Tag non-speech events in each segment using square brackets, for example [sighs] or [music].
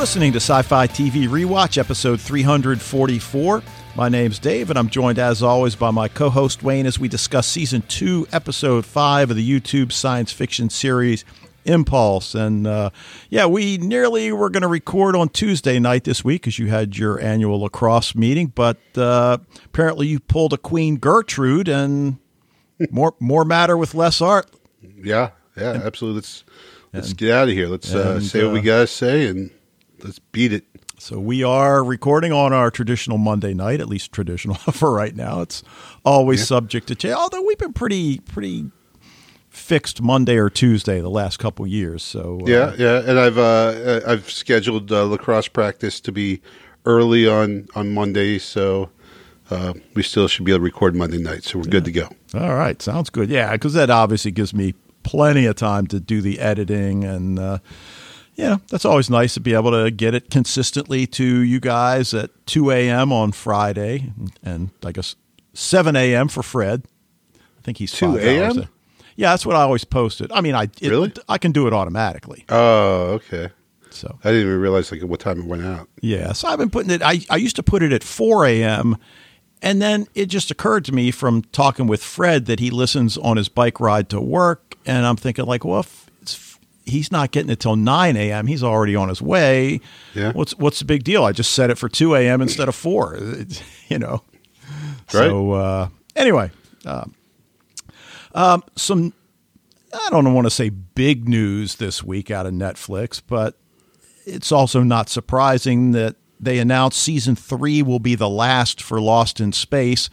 Listening to Sci Fi TV Rewatch, episode 344. My name's Dave, and I'm joined, as always, by my co host Wayne as we discuss season two, episode five of the YouTube science fiction series Impulse. And uh, yeah, we nearly were going to record on Tuesday night this week because you had your annual lacrosse meeting, but uh, apparently you pulled a Queen Gertrude and more more matter with less art. Yeah, yeah, and, absolutely. Let's let's and, get out of here. Let's uh, and, say what we uh, gotta say and let's beat it. So we are recording on our traditional Monday night, at least traditional [laughs] for right now. It's always yeah. subject to change. Although we've been pretty pretty fixed Monday or Tuesday the last couple years. So uh, yeah, yeah, and I've uh, I've scheduled uh, lacrosse practice to be early on on Monday, so uh, we still should be able to record Monday night. So we're yeah. good to go. All right, sounds good. Yeah, because that obviously gives me plenty of time to do the editing and. Uh, yeah, that's always nice to be able to get it consistently to you guys at 2 a.m. on Friday, and I guess 7 a.m. for Fred. I think he's 2 a.m. Yeah, that's what I always posted. I mean, I it, really I can do it automatically. Oh, okay. So I didn't even realize like what time it went out. Yeah, so I've been putting it. I I used to put it at four a.m. And then it just occurred to me from talking with Fred that he listens on his bike ride to work, and I'm thinking like, well, he's not getting it till 9 a.m. He's already on his way. Yeah. What's what's the big deal? I just set it for 2 a.m. instead of 4. It's, [laughs] you know. Right. So uh, anyway, um, um, some I don't want to say big news this week out of Netflix, but it's also not surprising that they announced season three will be the last for Lost in Space.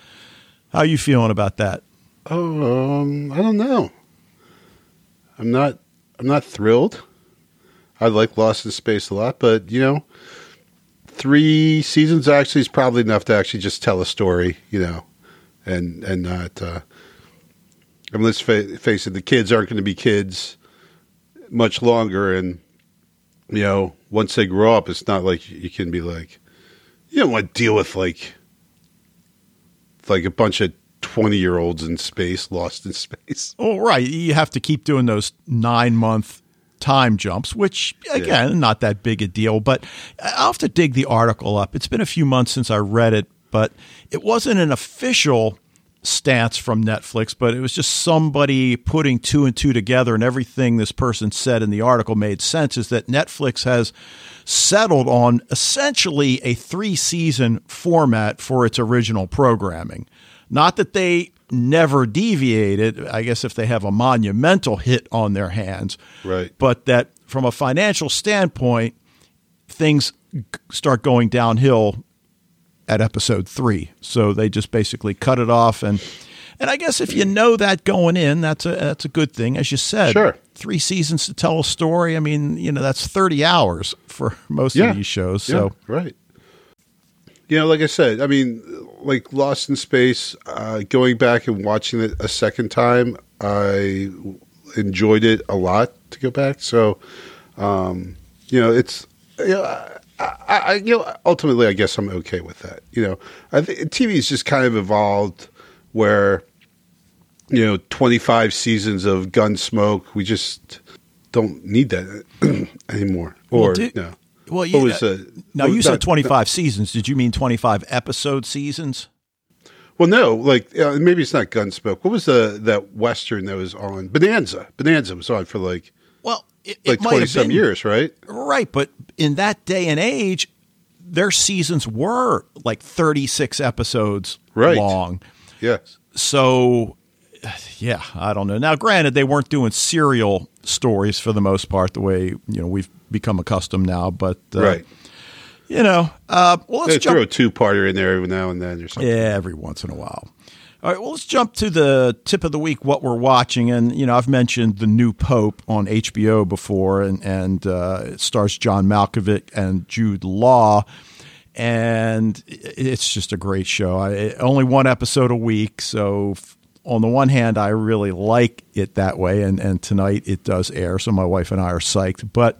How are you feeling about that? Oh, um, I don't know. I'm not. I'm not thrilled. I like Lost in Space a lot, but you know, three seasons actually is probably enough to actually just tell a story. You know, and and not. Uh, I mean, let's fa- face it, the kids aren't going to be kids much longer. And, you know, once they grow up, it's not like you can be like, you don't want to deal with like, like a bunch of 20 year olds in space, lost in space. Oh, right. You have to keep doing those nine month time jumps, which again, yeah. not that big a deal, but I'll have to dig the article up. It's been a few months since I read it, but it wasn't an official stance from Netflix, but it was just somebody putting two and two together, and everything this person said in the article made sense. Is that Netflix has settled on essentially a three season format for its original programming. Not that they never deviated, I guess, if they have a monumental hit on their hands, right? But that from a financial standpoint, things start going downhill at episode three. So they just basically cut it off and and I guess if you know that going in, that's a that's a good thing. As you said, sure. three seasons to tell a story. I mean, you know, that's thirty hours for most yeah. of these shows. So yeah, right. You know, like I said, I mean, like Lost in Space. Uh, going back and watching it a second time, I enjoyed it a lot to go back. So, um, you know, it's you know, I, I, you know, ultimately, I guess I'm okay with that. You know, I think TV's just kind of evolved where, you know, 25 seasons of Gunsmoke, we just don't need that [clears throat] anymore. Or well, do, no. Well, you, was, uh, now you said 25 seasons. Did you mean 25 episode seasons? Well, no, like uh, maybe it's not Gunsmoke. What was the that western that was on Bonanza? Bonanza was on for like well, it, like twenty some years, right? Right, but in that day and age, their seasons were like thirty six episodes right. long. Yes. So, yeah, I don't know. Now, granted, they weren't doing serial stories for the most part, the way you know we've become accustomed now. But uh, right. You know, uh, well, let's jump. throw a two-parter in there every now and then, or something. Yeah, every once in a while. All right, well, let's jump to the tip of the week. What we're watching, and you know, I've mentioned the new Pope on HBO before, and and uh, it stars John Malkovich and Jude Law, and it's just a great show. I, only one episode a week, so on the one hand, I really like it that way, and and tonight it does air, so my wife and I are psyched. But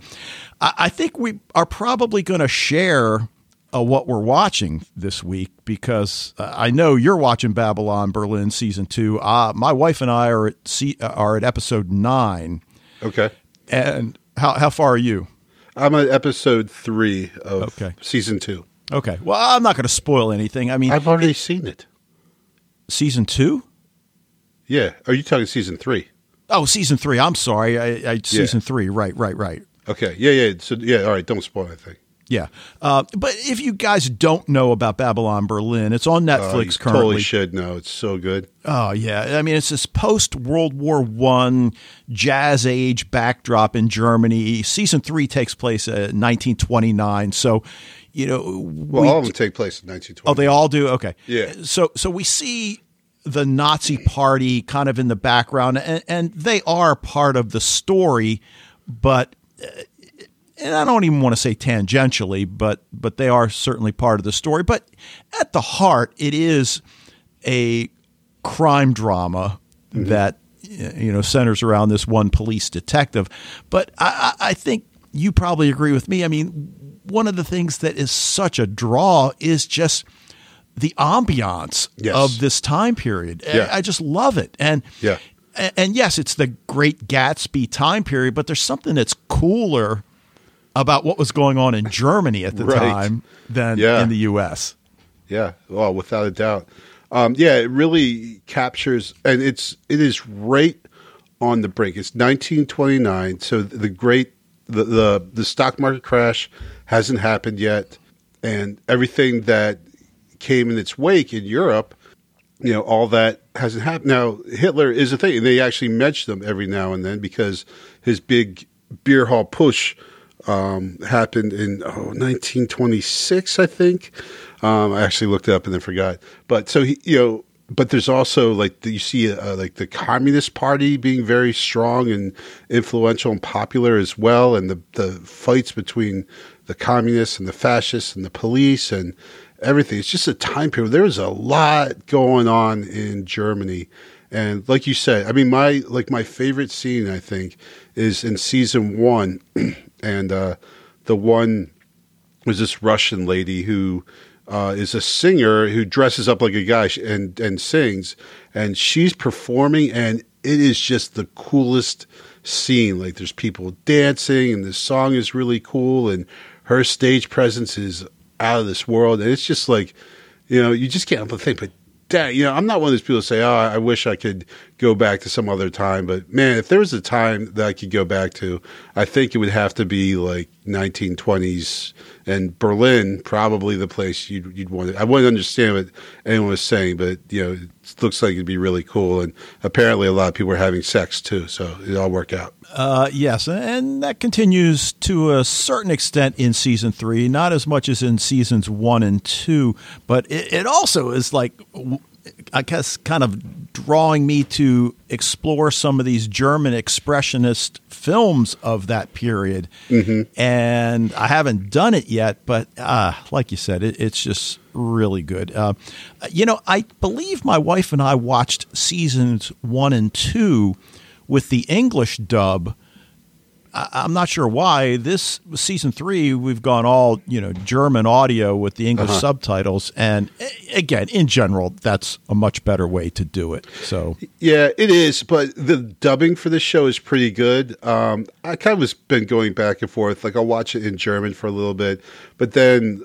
I, I think we are probably going to share uh, what we're watching this week because uh, I know you're watching Babylon Berlin season two. Uh, my wife and I are at uh, are at episode nine. Okay. And how how far are you? I'm at episode three of Okay. season two. Okay. Well, I'm not going to spoil anything. I mean, I've already seen it. season two. Yeah. Are you talking season three? Oh, season three. I'm sorry. I, I season three. Right. Right. Right. Okay. Yeah. Yeah. So yeah. All right. Don't spoil anything. Yeah. Uh, but if you guys don't know about Babylon Berlin, it's on Oh, you Netflix currently. totally should know. It's so good. Oh yeah, I mean it's this post World War One jazz age backdrop in Germany. Season three takes place at 1929. So, you know, Well, we- all of them take place in 1920. oh, they all do. Okay, Yeah. So, so we see the Nazi Party kind of in the background, and, and they are part of the story, but. uh, And I don't even want to say tangentially, but but they are certainly part of the story. But at the heart, it is a crime drama that you know centers around this one police detective. But I, I I think you probably agree with me. I mean, one of the things that is such a draw is just the ambiance Yes. of this time period. I- Yeah. I just love it. And Yeah. and, and yes, it's the Great Gatsby time period, but there's something that's cooler about what was going on in Germany at the Right. time than Yeah. in the U.S. Yeah, well, without a doubt. Um, yeah, it really captures, and it's it is right on the brink. It's 1929, so the great the the, the stock market crash hasn't happened yet, and everything that came in its wake in Europe, you know, all that hasn't happened. Now Hitler is a thing, and they actually mention them every now and then because his big beer hall putsch um, happened in oh, 1926, I think. Um, I actually looked it up and then forgot. But so he, you know, but there's also like you see uh, like the Communist Party being very strong and influential and popular as well, and the the fights between the communists and the fascists and the police and everything. It's just a time period. There's a lot going on in Germany. And like you said, I mean, my like my favorite scene, I think, is in season one, [clears throat] and uh, the one was this Russian lady who uh, is a singer who dresses up like a guy and and sings, and she's performing, and it is just the coolest scene. Like there's people dancing, and the song is really cool, and her stage presence is out of this world, and it's just like, you know, you just can't help but think, but. Dang, you know, I'm not one of those people who say, "Oh, I wish I could go back to some other time." But man, if there was a time that I could go back to, I think it would have to be like 1920s and Berlin, probably the place you'd you'd want. To, I wouldn't understand what anyone was saying, but you know, it looks like it'd be really cool. And apparently, a lot of people are having sex too, so it all worked out. Uh, yes, and that continues to a certain extent in season three, not as much as in seasons one and two, but it, it also is like, I guess, kind of drawing me to explore some of these German expressionist films of that period. And I haven't done it yet, but uh, like you said, it, it's just really good. Uh, you know, I believe my wife and I watched seasons one and two with the English dub. I- I'm not sure why. This season three, we've gone all you know German audio with the English subtitles, and again, in general, that's a much better way to do it. So Yeah, it is, but the dubbing for the show is pretty good. Um, I kind of was been going back and forth. Like I'll watch it in German for a little bit, but then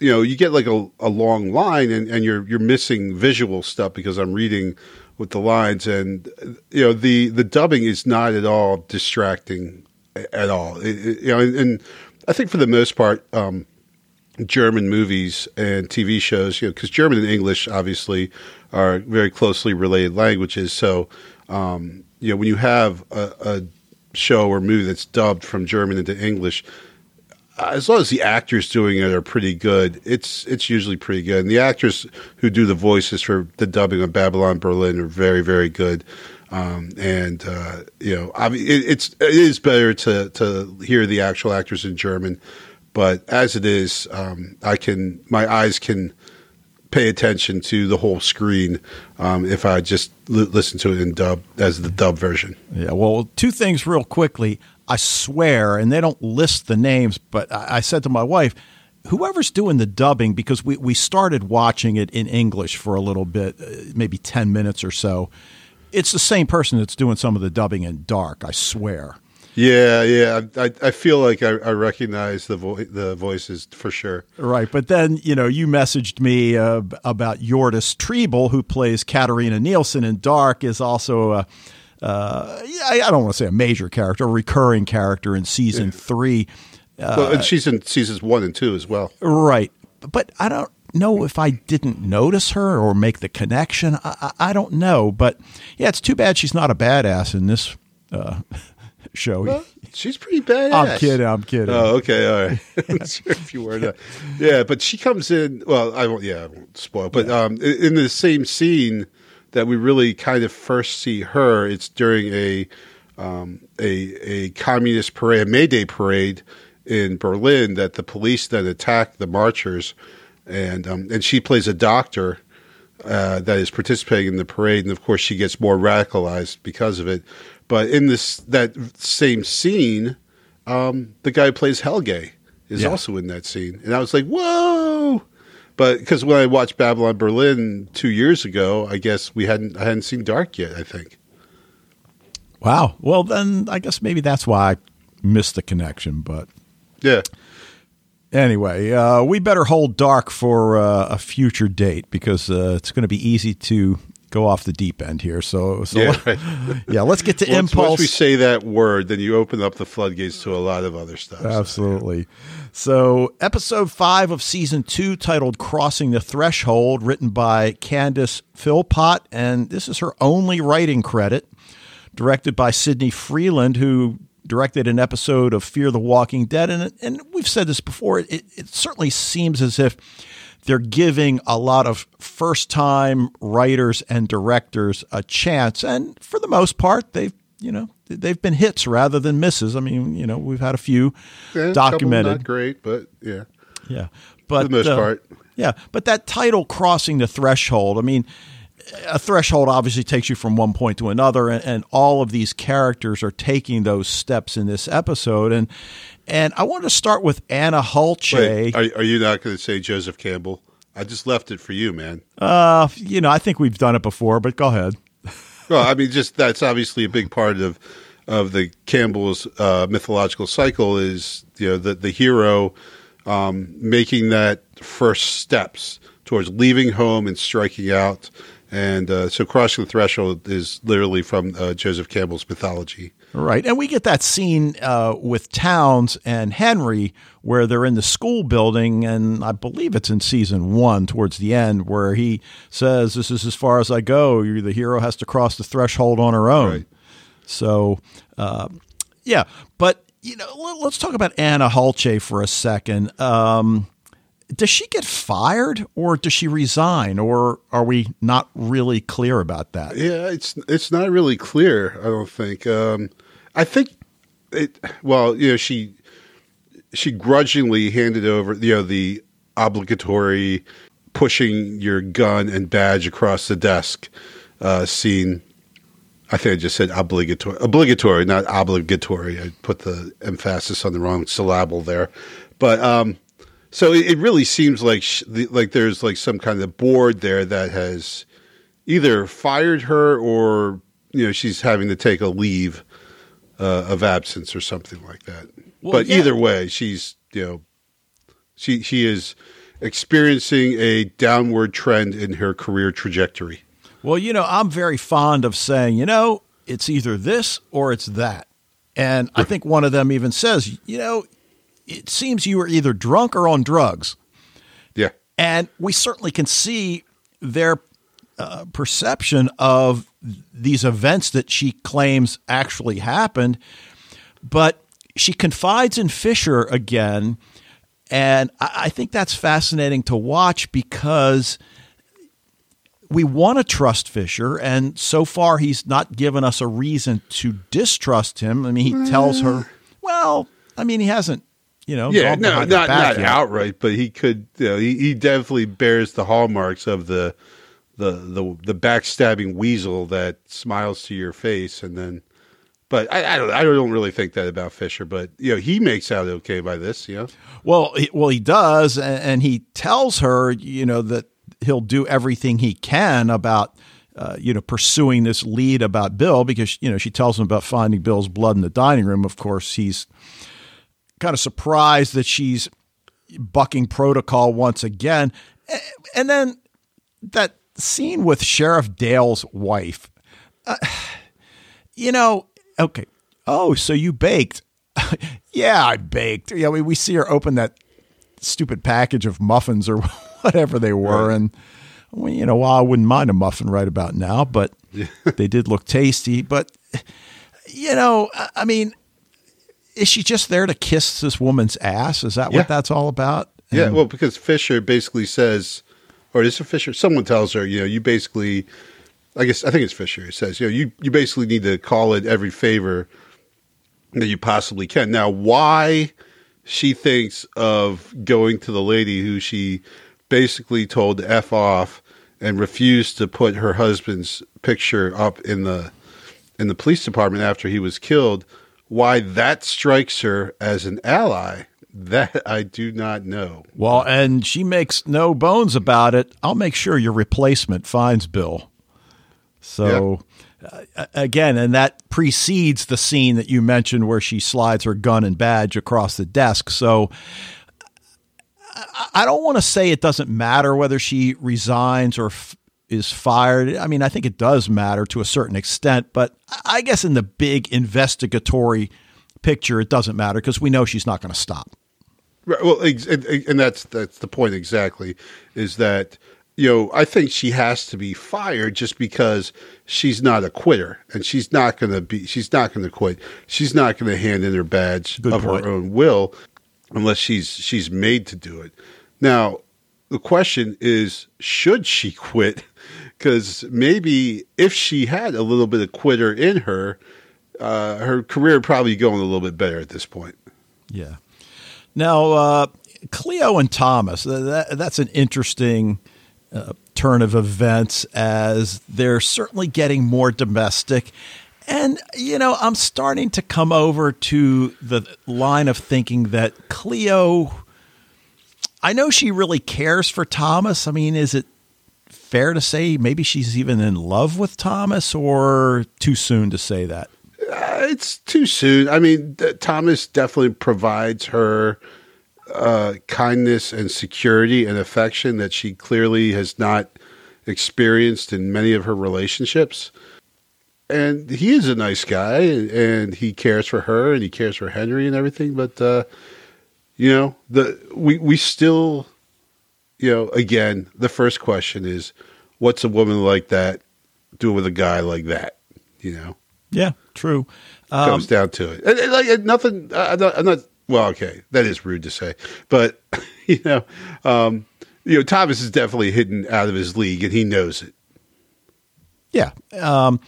you know you get like a, a long line and, and you're you're missing visual stuff because I'm reading with the lines and you know the the dubbing is not at all distracting at all. It- it- you know, and, I think for the most part. Um, German movies and TV shows, you know, because German and English obviously are very closely related languages. So, um, you know, when you have a, a show or movie that's dubbed from German into English, as long as the actors doing it are pretty good, it's it's usually pretty good. And the actors who do the voices for the dubbing of Babylon Berlin are very very good. Um, and uh, you know, I mean, it, it's it is better to to hear the actual actors in German, but as it is, um, I can my eyes can pay attention to the whole screen um, if I just li- listen to it in dub as the dub version. Yeah, well, two things real quickly. I swear, and they don't list the names, but I, I said to my wife, whoever's doing the dubbing, because we, we started watching it in English for a little bit, uh, maybe 10 minutes or so, it's the same person that's doing some of the dubbing in Dark, I swear. Yeah, yeah. I, I feel like I, I recognize the vo- the voices for sure. Right, but then you know you messaged me uh, about Jördis Triebel, who plays Katharina Nielsen in Dark, is also a. Uh, I, I don't want to say a major character, a recurring character in season yeah. three. Uh, well, and she's in seasons one and two as well. Right, but I don't know if I didn't notice her or make the connection. I, I, I don't know, but yeah, it's too bad she's not a badass in this uh, [laughs] show. Well, she's pretty badass. I'm kidding. I'm kidding. Oh, okay. All right. [laughs] I'm sure if you were not. Yeah, but she comes in. Well, I won't. Yeah, I won't spoil. But yeah. um, in the same scene that we really kind of first see her, it's during a um, a a communist parade, a May Day parade in Berlin. That the police then attack the marchers, and um, and she plays a doctor. Uh, that is participating in the parade, and of course she gets more radicalized because of it. But in this that same scene, um, the guy who plays Helge is yeah. also in that scene, and I was like, "Whoa!" But because when I watched Babylon Berlin two years ago, I guess we hadn't I hadn't seen Dark yet. I think. Wow. Well, then I guess maybe that's why I missed the connection. But yeah. Anyway, uh, we better hold Dark for uh, a future date because uh, it's going to be easy to go off the deep end here. So, so yeah, [laughs] right. yeah let's get to once, impulse. Once we say that word, then you open up the floodgates to a lot of other stuff. Absolutely. So, episode five of season two, titled "Crossing the Threshold," written by Candice Philpott, and this is her only writing credit. Directed by Sydney Freeland, who directed an episode of Fear the Walking Dead, and and we've said this before. It, it certainly seems as if they're giving a lot of first time writers and directors a chance. And for the most part, they've, you know, they've been hits rather than misses. I mean, you know, we've had a few yeah, documented. not great, but yeah. Yeah. But for the most uh, part. Yeah. But that title, Crossing the Threshold, I mean, a threshold obviously takes you from one point to another, and, and, all of these characters are taking those steps in this episode. And and I want to start with Anna Hulce. Wait, are, are you not going to say Joseph Campbell? I just left it for you, man. Uh, you know, I think we've done it before, but go ahead. [laughs] well, I mean, just that's obviously a big part of of the Campbell's uh, mythological cycle is you know the the hero um, making that first steps towards leaving home and striking out and uh, so crossing the threshold is literally from uh, Joseph Campbell's mythology. Right. And we get that scene uh, with Townes and Henry where they're in the school building. And I believe it's in season one towards the end where he says, This is as far as I go. The hero has to cross the threshold on her own. Right. So, uh, yeah. But, you know, let's talk about Anna Hulce for a second. Um, does she get fired or does she resign or are we not really clear about that? Yeah it's it's not really clear i don't think. Um, i think it well you know she she grudgingly handed over you know the obligatory pushing your gun and badge across the desk uh, scene. I think I just said obligatory, obligatory, not obligatory. I put the emphasis on the wrong syllable there, but um, so it, really seems like sh- like there's like some kind of board there that has either fired her or you know she's having to take a leave uh, of absence or something like that. Well, but yeah. either way, she's you know she she is experiencing a downward trend in her career trajectory. Well, you know, I'm very fond of saying, you know, it's either this or it's that. And I think one of them even says, you know, it seems you were either drunk or on drugs. Yeah. And we certainly can see their uh, perception of these events that she claims actually happened. But she confides in Fisher again. And I think that's fascinating to watch because we want to trust Fisher, and so far he's not given us a reason to distrust him. I mean, he tells her, well, I mean, he hasn't you know, yeah, no, not not outright, but he could. You know, he, he definitely bears the hallmarks of the the the the backstabbing weasel that smiles to your face and then. But I, I don't. I don't really think that about Fisher. But you know, he makes out okay by this. You know. Well, he, well, he does, and, and he tells her, you know, that he'll do everything he can about uh, you know, pursuing this lead about Bill because, you know, she tells him about finding Bill's blood in the dining room. Of course, he's kind of surprised that she's bucking protocol once again. And then that scene with Sheriff Dale's wife, uh, [sighs] you know, okay. Oh, so you baked. [laughs] yeah, I baked. Yeah, we, we see her open that stupid package of muffins or [laughs] whatever they were. Right. And, well, you know, well, I wouldn't mind a muffin right about now, but they did look tasty. But, you know, I mean, is she just there to kiss this woman's ass? Is that yeah. what that's all about? And yeah, well, because Fisher basically says, or is it Fisher? Someone tells her, you know, you basically, I guess, I think it's Fisher. It says, you know, you, you basically need to call it every favor that you possibly can. Now, why she thinks of going to the lady who she basically told to F off and refused to put her husband's picture up in the in the police department after he was killed. Why that strikes her as an ally, that I do not know. Well, and she makes no bones about it. I'll make sure your replacement finds Bill. So, uh, again, and that precedes the scene that you mentioned where she slides her gun and badge across the desk. So, I don't want to say it doesn't matter whether she resigns or f- is fired. I mean, I think it does matter to a certain extent, but I guess in the big investigatory picture, it doesn't matter because we know she's not going to stop. Right. Well, and that's that's the point exactly. Is that you know I think she has to be fired just because she's not a quitter, and she's not going to be. She's not going to quit. She's not going to hand in her badge Good of point. her own will unless she's she's made to do it. Now, the question is, should she quit? Because maybe if she had a little bit of quitter in her, uh, her career probably going a little bit better at this point. Yeah. Now, uh, Cleo and Thomas, that, that's an interesting uh, turn of events as they're certainly getting more domestic. And, you know, I'm starting to come over to the line of thinking that Cleo, I know she really cares for Thomas. I mean, is it fair to say maybe she's even in love with Thomas or too soon to say that? Uh, it's too soon. I mean, Thomas definitely provides her uh, kindness and security and affection that she clearly has not experienced in many of her relationships and he is a nice guy, and he cares for her, and he cares for Henry and everything. But uh, you know, the we we still, you know, again, the first question is, what's a woman like that do with a guy like that? You know. Yeah, true. Um, Comes down to it. And, and like nothing. I'm not, I'm not. Well, okay, that is rude to say, but [laughs] you know, um, you know, Thomas is definitely hidden out of his league, and he knows it. Yeah. Um,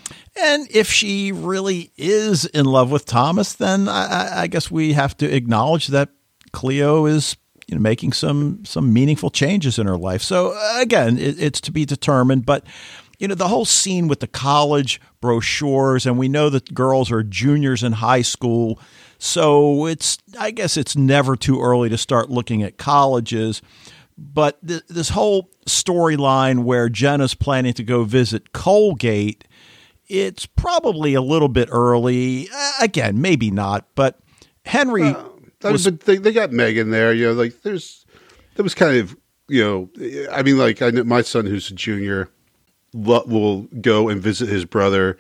and if she really is in love with Thomas, then I, I, guess we have to acknowledge that Cleo is you know, making some some meaningful changes in her life. So again, it, it's to be determined. But you know, the whole scene with the college brochures, and we know that girls are juniors in high school. So it's, I guess it's never too early to start looking at colleges. But th- this whole storyline where Jenna's planning to go visit Colgate, it's probably a little bit early. Uh, again, maybe not, but Henry. Uh, was, but they, they got Megan there. You know, like there's, there was kind of, you know, I mean, like I know my son who's a junior will go and visit his brother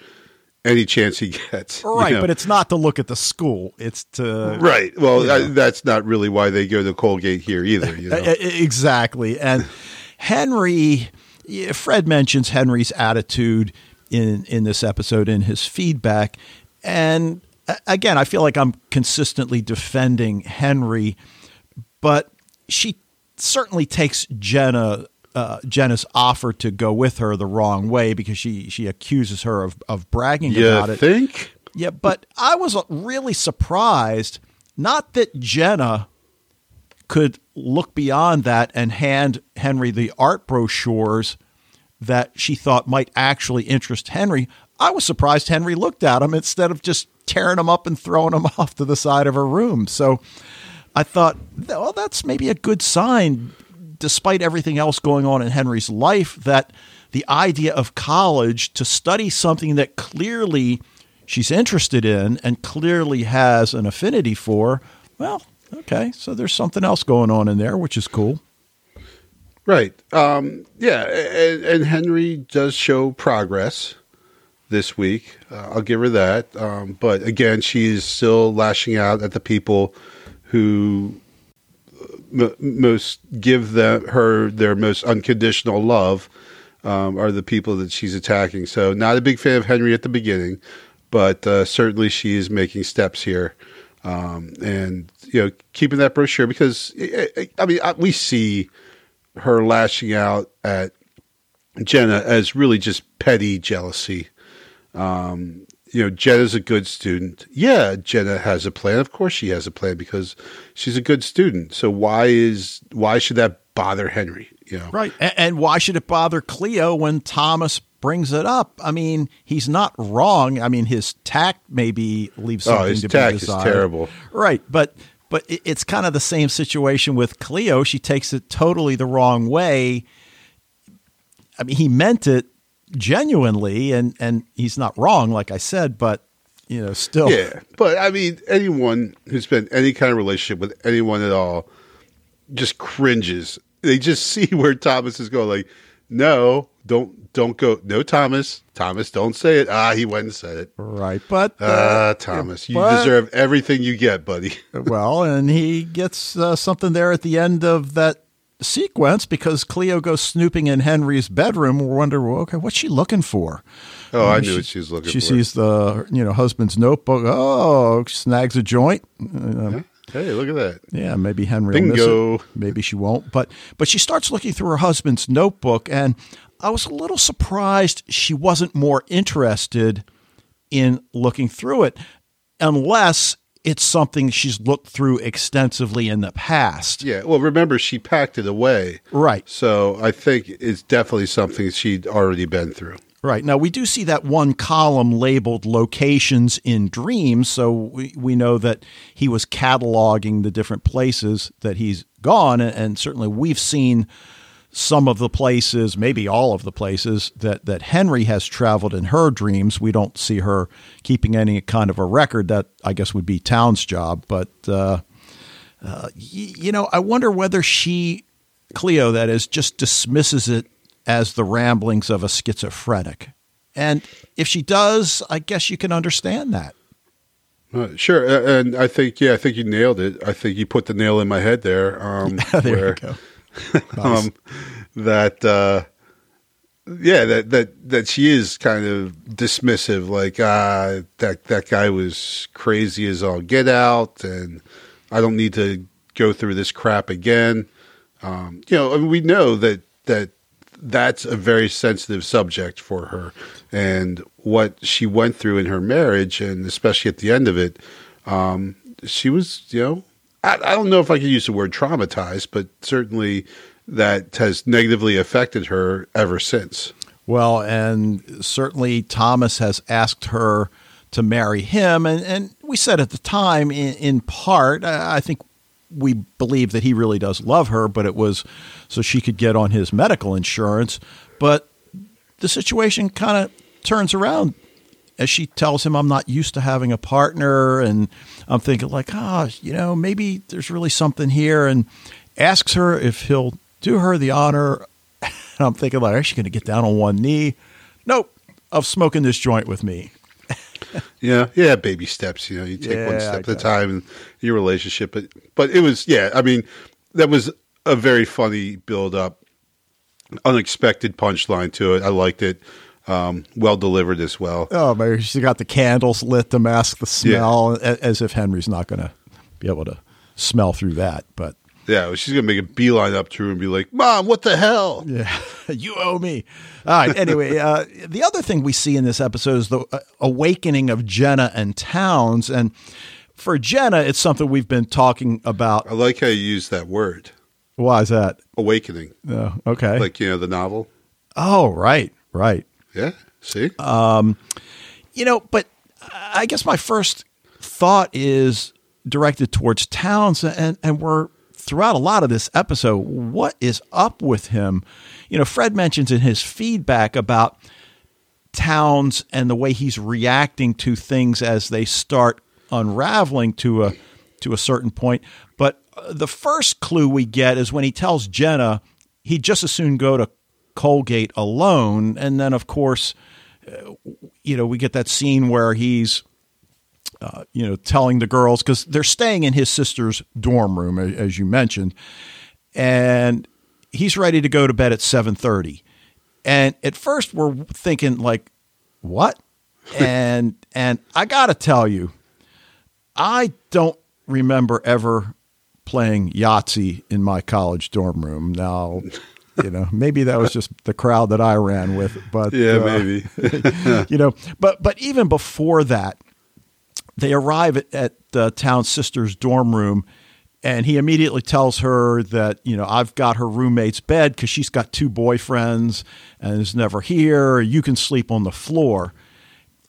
any chance he [laughs] gets. Right, you know? but it's not to look at the school. It's to right. Well, you know. I, that's not really why they go to Colgate here either. You [laughs] know? exactly. And Henry, Fred mentions Henry's attitude in in this episode in his feedback, and again, I feel like I'm consistently defending Henry, but she certainly takes Jenna uh, Jenna's offer to go with her the wrong way because she she accuses her of of bragging you about it. I think? Yeah, but I was really surprised. Not that Jenna could look beyond that and hand Henry the art brochures that she thought might actually interest Henry. I was surprised Henry looked at them instead of just tearing them up and throwing them [laughs] off to the side of her room. So I thought, well, that's maybe a good sign despite everything else going on in Henry's life, that the idea of college to study something that clearly she's interested in and clearly has an affinity for, well, okay, so there's something else going on in there, which is cool. Right. Um, yeah, and, and, Henry does show progress this week. Uh, I'll give her that. Um, but again, she's still lashing out at the people who uh, m- most give them her their most unconditional love um, are the people that she's attacking. So, not a big fan of Henry at the beginning, but uh, certainly she is making steps here. Um, and you know, keeping that brochure because I mean, we see her lashing out at Jenna as really just petty jealousy. Um, you know, Jenna's a good student. Yeah, Jenna has a plan. Of course, she has a plan because she's a good student. So why is why should that bother Henry? You know, right? And, and why should it bother Cleo when Thomas brings it up? I mean, he's not wrong. I mean, his tact maybe leaves oh, something oh, his to tact be desired. is terrible, right? But but it's kind of the same situation with Cleo. She takes it totally the wrong way. I mean, he meant it genuinely, and and he's not wrong, like I said, but you know, still, yeah. But I mean, anyone who's been any kind of relationship with anyone at all just cringes. They just [laughs] see where Thomas is going. Like, no, don't don't go. No, Thomas. Thomas, don't say it. Ah, he went and said it. Right, but ah, uh, Thomas, you but, deserve everything you get, buddy. [laughs] well, and he gets uh, something there at the end of that sequence because Cleo goes snooping in Henry's bedroom. We wonder, well, okay, what's she looking for? Oh, I knew she, what she was looking she for. She sees the you know husband's notebook. Oh, she snags a joint. Uh, Hey, look at that. Yeah, maybe Henry Bingo. Maybe she won't. But but she starts looking through her husband's notebook, and I was a little surprised she wasn't more interested in looking through it, unless it's something she's looked through extensively in the past. Yeah. Well, remember she packed it away. Right. So I think it's definitely something she'd already been through. Right. Now, we do see that one column labeled locations in dreams. So we, we know that he was cataloging the different places that he's gone. And certainly we've seen some of the places, maybe all of the places that, that Henry has traveled in her dreams. We don't see her keeping any kind of a record. That, I guess, would be Town's job. But, uh, uh, y- you know, I wonder whether she, Cleo, that is, just dismisses it as the ramblings of a schizophrenic. And if she does, I guess you can understand that. Uh, sure, and I think yeah, I think you nailed it. I think you put the nail in my head there. Um, [laughs] there where, you go. [laughs] nice. um, that uh, yeah, that that that she is kind of dismissive, like ah, that that guy was crazy as all get out, and I don't need to go through this crap again. Um, you know, I mean, we know that that that's a very sensitive subject for her. And what she went through in her marriage, and especially at the end of it, um, she was, you know, I, I don't know if I could use the word traumatized, but certainly that has negatively affected her ever since. Well, and certainly Thomas has asked her to marry him. And, and we said at the time, in, in part, I think we believe that he really does love her, but it was so she could get on his medical insurance. But the situation kind of turns around as she tells him, I'm not used to having a partner. And I'm thinking, like, ah, oh, you know, maybe there's really something here. And asks her if he'll do her the honor. And [laughs] I'm thinking, like, is she going to get down on one knee? Nope, of smoking this joint with me. [laughs] yeah, yeah, baby steps. You know, you take yeah, one step at a time in your relationship. But but it was, yeah. I mean, that was a very funny build up, unexpected punchline to it. I liked it. Um, well delivered as well. Oh, man, she got the candles lit to mask the smell, yeah. as if Henry's not going to be able to smell through that. But yeah, she's gonna make a beeline up to her and be like, "Mom, what the hell? Yeah, [laughs] you owe me." All right. Anyway, uh, the other thing we see in this episode is the uh, awakening of Jenna and Townes, and for Jenna, it's something we've been talking about. I like how you use that word. Why is that? Awakening. Oh, okay. Like you know the novel. Oh, right, right. Yeah. See. Um, you know, but I guess my first thought is directed towards Townes, and and we're throughout a lot of this episode, what is up with him? You know, Fred mentions in his feedback about Townes and the way he's reacting to things as they start unraveling to a to a certain point. But uh, the first clue we get is when he tells Jenna he'd just as soon go to Colgate alone, and then of course, uh, you know, we get that scene where he's. Uh, you know, telling the girls because they're staying in his sister's dorm room, as you mentioned, and he's ready to go to bed at seven thirty. And at first, we're thinking like, what? [laughs] and and I got to tell you, I don't remember ever playing Yahtzee in my college dorm room. Now, you know, maybe that was just the crowd that I ran with, but yeah, uh, maybe, [laughs] you know, but but even before that, they arrive at, at the town sister's dorm room. And he immediately tells her that, you know, I've got her roommate's bed because she's got two boyfriends and is never here. You can sleep on the floor.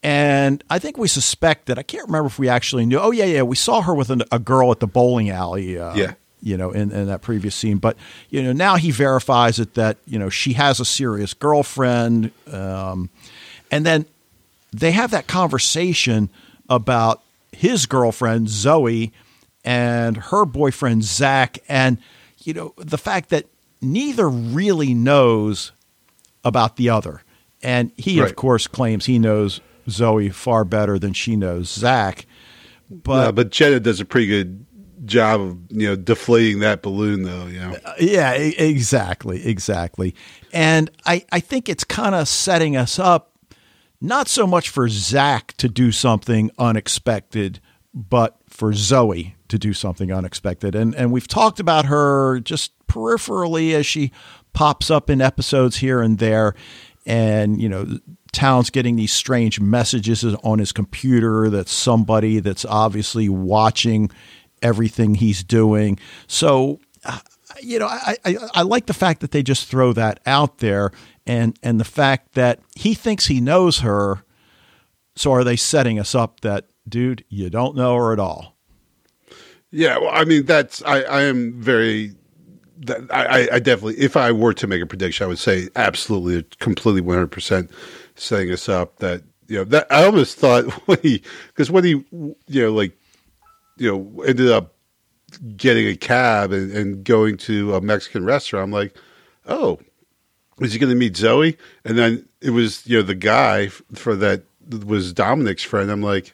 And I think we suspect that I can't remember if we actually knew. Oh yeah, yeah, we saw her with an, a girl at the bowling alley. Uh, yeah, you know, in, in that previous scene. But you know, now he verifies it that you know she has a serious girlfriend, um, and then they have that conversation about his girlfriend Zoe and her boyfriend Zach, and you know the fact that neither really knows about the other. And he, right. of course, claims he knows Zoe far better than she knows Zach. But no, but Jenna does a pretty good job of you know deflating that balloon though you know? Uh, yeah exactly exactly. And i i think it's kind of setting us up not so much for zach to do something unexpected but for zoe to do something unexpected. And and we've talked about her just peripherally as she pops up in episodes here and there. And you know Townes getting these strange messages on his computer that somebody that's obviously watching everything he's doing. So, uh, you know, I, I, I like the fact that they just throw that out there, and and the fact that he thinks he knows her. So, are they setting us up that dude? You don't know her at all. Yeah, well, I mean, that's I, I am very that I, I definitely, if I were to make a prediction, I would say absolutely, completely, one hundred percent setting us up that you know that I almost thought [laughs] when he because when he you know like you know ended up getting a cab and, and going to a Mexican restaurant, I'm like, oh, is he going to meet Zoe? And then it was you know the guy for that was Dominic's friend. I'm like,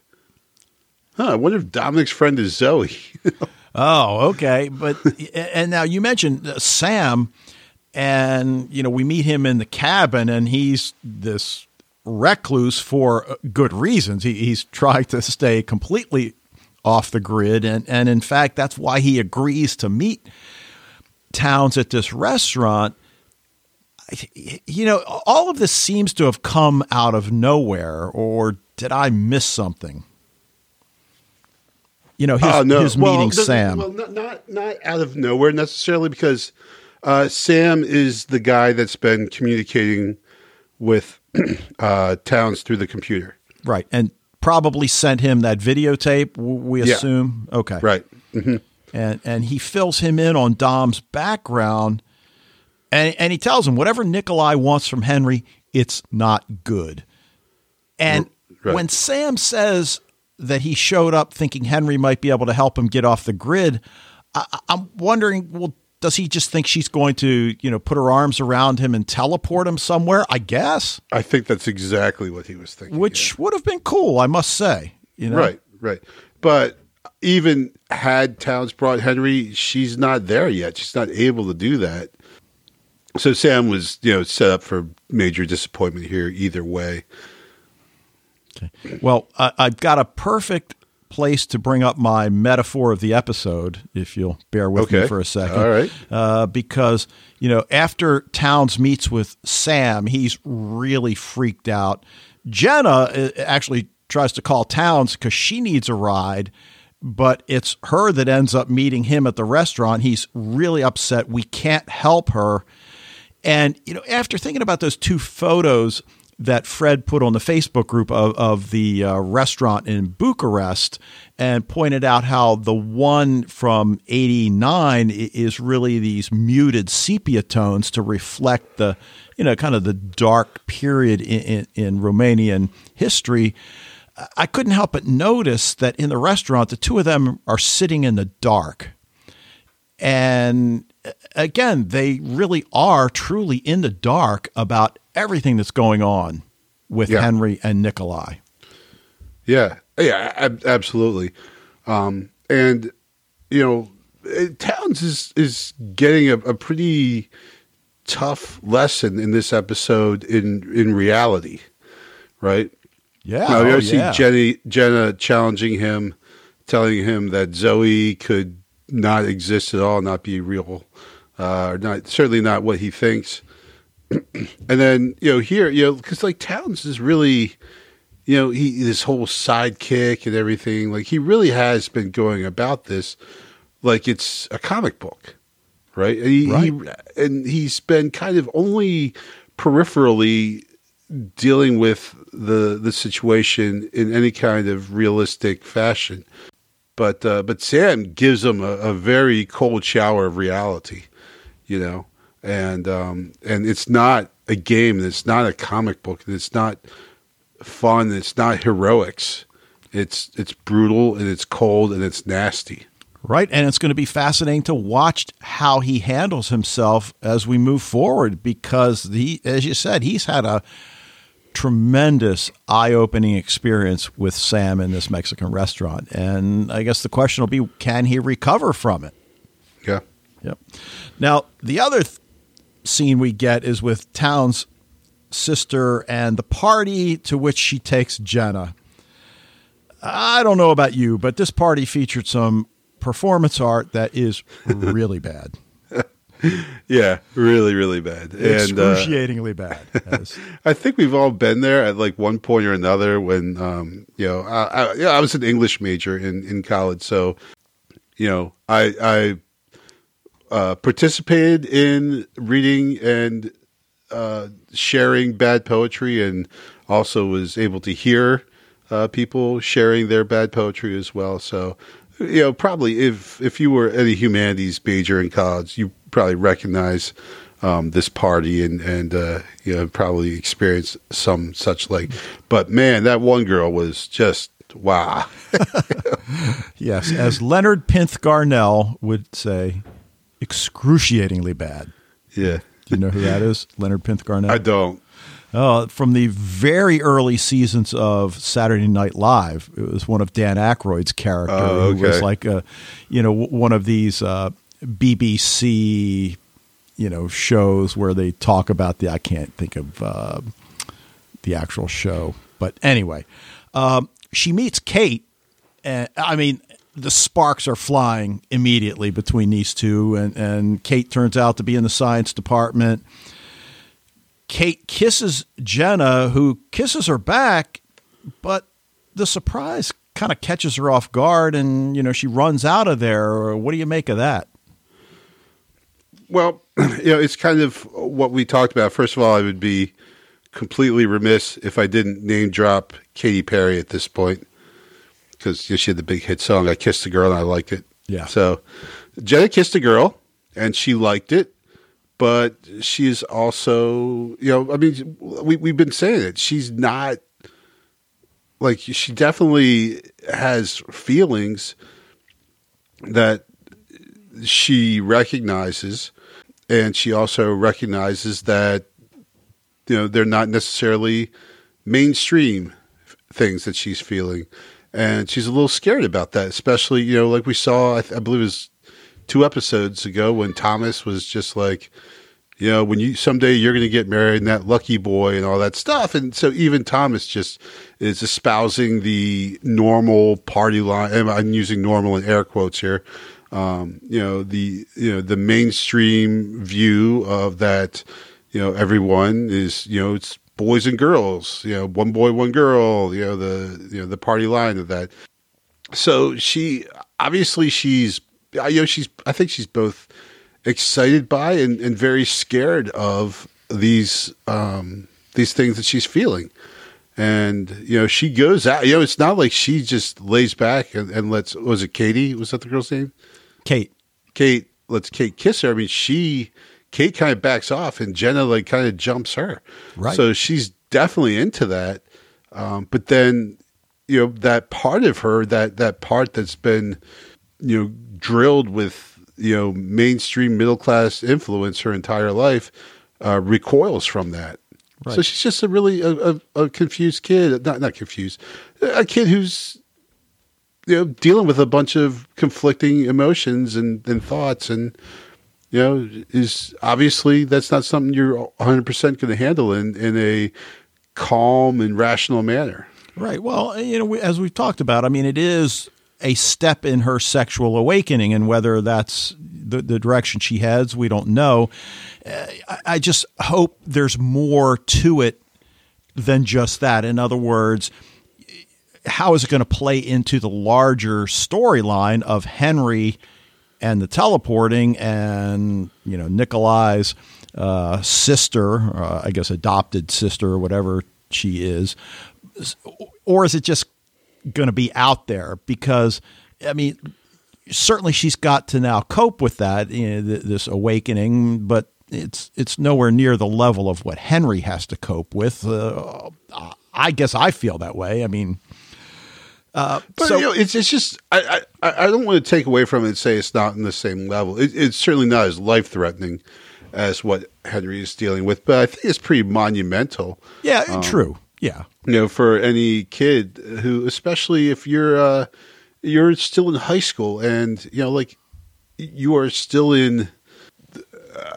huh, I wonder if Dominic's friend is Zoe. [laughs] oh, okay, but and now you mentioned uh, Sam and you know we meet him in the cabin and he's this recluse for good reasons. He, he's trying to stay completely off the grid. And, and in fact, that's why he agrees to meet Townes at this restaurant. You know, all of this seems to have come out of nowhere, or did I miss something? You know, his, uh, no. his well, meeting the, Sam. Well, not, not, not out of nowhere necessarily, because uh, Sam is the guy that's been communicating with [clears throat] uh, Townes through the computer. Right. And probably sent him that videotape, we assume. Yeah. Okay. Right. Mm-hmm. And, and he fills him in on Dom's background. And, and he tells him whatever Nikolai wants from Henry, it's not good. And right. when Sam says that he showed up thinking Henry might be able to help him get off the grid, I, I'm wondering, well, does he just think she's going to, you know, put her arms around him and teleport him somewhere? I guess. I think that's exactly what he was thinking. Which yeah. would have been cool, I must say. You know? Right, right. But even had Townes brought Henry, she's not there yet. She's not able to do that. So Sam was, you know, set up for major disappointment here either way. Okay. Well, I, I've got a perfect place to bring up my metaphor of the episode, if you'll bear with okay. me for a second. All right. Uh, because, you know, after Townes meets with Sam, he's really freaked out. Jenna uh, actually tries to call Townes because she needs a ride, but it's her that ends up meeting him at the restaurant. He's really upset. We can't help her. And, you know, after thinking about those two photos, that Fred put on the Facebook group of, of the uh, restaurant in Bucharest and pointed out how the one from 89 is really these muted sepia tones to reflect the, you know, kind of the dark period in, in, in Romanian history. I couldn't help but notice that in the restaurant, the two of them are sitting in the dark. And again, they really are truly in the dark about everything that's going on with Yeah. Henry and Nikolai. Yeah, yeah, ab- absolutely. Um, and you know, Townes is is getting a, a pretty tough lesson in this episode in in reality, right? Yeah. Now, you oh, ever see yeah. Jenny Jenna challenging him, telling him that Zoe could not exist at all, not be real, uh, or not certainly not what he thinks. And then you know here you know because like Townes is really you know he this whole sidekick and everything like he really has been going about this like it's a comic book right? And, he, he, and he's been kind of only peripherally dealing with the the situation in any kind of realistic fashion. But uh, but Sam gives him a, a very cold shower of reality you know and um and it's not a game it's not a comic book it's not fun it's not heroics it's it's brutal and it's cold and it's nasty Right. And it's going to be fascinating to watch how he handles himself as we move forward because he, as you said, he's had a tremendous eye opening experience with Sam in this Mexican restaurant. And I guess the question will be can he recover from it? yeah Yep. Now, the other th- scene we get is with Townes' sister and the party to which she takes Jenna. I don't know about you, but this party featured some performance art that is really bad. [laughs] yeah really really bad and uh, Excruciatingly bad. [laughs] I think we've all been there at like one point or another when, um, you know, I, I, yeah, I was an English major in, in college. So, you know, I, I uh, participated in reading and uh, sharing bad poetry and also was able to hear uh, people sharing their bad poetry as well. So, you know, probably if, if you were at a humanities major in college, you probably recognize um, this party and and uh, you know probably experienced some such like. But man, that one girl was just wow. [laughs] [laughs] yes, as Leonard Pinth Garnell would say, excruciatingly bad. Yeah, Do you know who that is? [laughs] Leonard Pinth Garnell? I don't. Oh, from the very early seasons of Saturday Night Live, it was one of Dan Aykroyd's character Oh, who was like a, you know, one of these uh, BBC, you know, shows where they talk about the. I can't think of uh, the actual show, but anyway, um, she meets Kate, and I mean. The sparks are flying immediately between these two, and, and Kate turns out to be in the science department. Kate kisses Jenna, who kisses her back, but the surprise kind of catches her off guard, and you know she runs out of there. What do you make of that? Well, [clears throat] you know, it's kind of what we talked about. First of all, I would be completely remiss if I didn't name drop Katy Perry at this point because she had the big hit song "I Kissed a Girl" and I liked it. Yeah. So Jenna kissed a girl and she liked it, but she's also, you know, I mean, we we've been saying it. She's not like she definitely has feelings that she recognizes and she also recognizes that you know they're not necessarily mainstream things that she's feeling and she's a little scared about that especially you know like we saw i, th- I believe it was two episodes ago when thomas was just like you know when you someday you're going to get married and that lucky boy and all that stuff. And so even thomas just is espousing the normal party line i'm using normal in air quotes here um, you know the you know the mainstream view of that you know everyone is you know it's boys and girls you know one boy one girl you know the you know the party line of that so she obviously she's you know she's i think she's both excited by and, and very scared of these um these things that she's feeling. And you know, she goes out. You know, it's not like she just lays back and, and lets. Was it Katie? Was that the girl's name? Kate. Kate lets Kate kiss her. I mean, she Kate kind of backs off, and Jenna like kind of jumps her. Right. So she's definitely into that. Um, but then, you know, that part of her, that that part that's been, you know, drilled with you know mainstream middle class influence her entire life, uh, recoils from that. Right. So she's just a really a, a, a confused kid. Not not confused, a kid who's you know dealing with a bunch of conflicting emotions and, and thoughts and you know is obviously that's not something you're 100% going to handle in in a calm and rational manner Right. Well, you know, as we've talked about, I mean, it is a step in her sexual awakening, and whether that's the, the direction she heads, we don't know. Uh, I, I just hope there's more to it than just that. In other words, how is it going to play into the larger storyline of Henry and the teleporting and you know Nikolai's uh, sister, uh, I guess adopted sister or whatever she is, or is it just going to be out there? Because I mean, certainly she's got to now cope with that you know, th- this awakening, but it's it's nowhere near the level of what Henry has to cope with. Uh, I guess I feel that way. I mean. Uh, but so you know, it's it's just I, I I don't want to take away from it and say it's not in the same level. It, it's certainly not as life threatening as what Henry is dealing with, but I think it's pretty monumental. yeah, true. Yeah, You know, for any kid who, especially if you're uh, you're still in high school and you know, like you are still in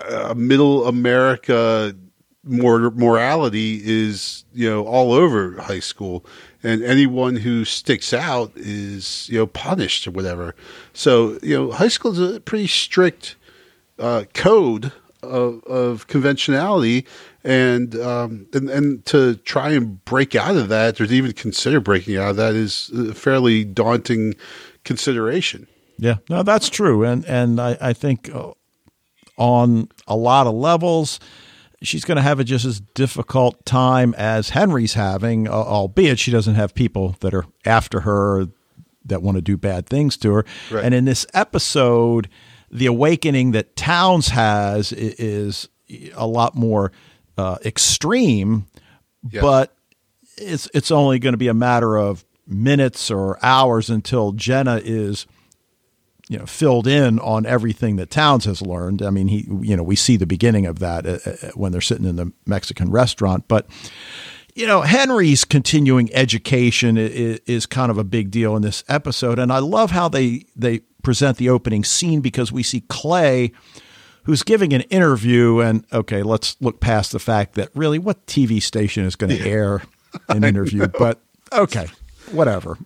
uh, middle America. More morality is you know all over high school, and anyone who sticks out is you know punished or whatever. So you know, high school is a pretty strict uh, code of, of conventionality, and, um, and and to try and break out of that, or to even consider breaking out of that, is a fairly daunting consideration. yeah. No, that's true, and and I, I think uh, on a lot of levels. She's going to have a just as difficult time as Henry's having, albeit she doesn't have people that are after her that want to do bad things to her. Right. And in this episode, the awakening that Townes has is a lot more uh, extreme, Yes. but it's it's only going to be a matter of minutes or hours until Jenna is you know filled in on everything that Townes has learned. I mean, he you know we see the beginning of that uh, uh, when they're sitting in the Mexican restaurant, but you know Henry's continuing education is, is kind of a big deal in this episode, and I love how they they present the opening scene because we see Clay. Who's giving an interview? And okay, let's look past the fact that really, what TV station is going to air [laughs] an interview? But okay, whatever.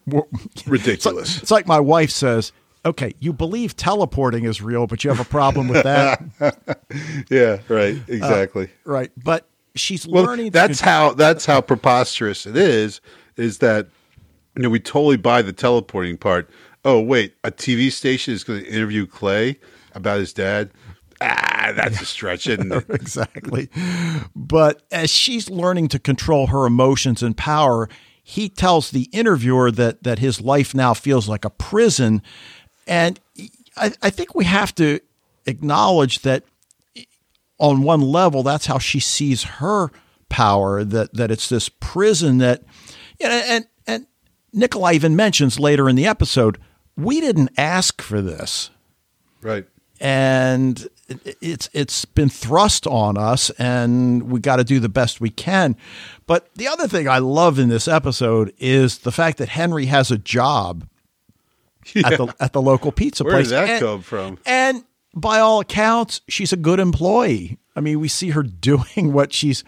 Ridiculous. [laughs] It's like, it's like my wife says, okay, you believe teleporting is real, but you have a problem with that. [laughs] yeah, right, exactly. right. But she's well, learning. that's how that's how preposterous it is. Is that you know we totally buy the teleporting part. Oh wait, a TV station is going to interview Clay about his dad. Ah, that's a stretch, isn't it? [laughs] exactly. But as she's learning to control her emotions and power, he tells the interviewer that that his life now feels like a prison, and I, I think we have to acknowledge that on one level, that's how she sees her power. That that it's this prison that, you know, and and Nikolai even mentions later in the episode, we didn't ask for this Right. and it's it's been thrust on us and we got to do the best we can but the other thing i love in this episode is the fact that henry has a job [laughs] at the at the local pizza Where place. did that and, come from? and by all accounts she's a good employee. I mean we see her [laughs] doing what she's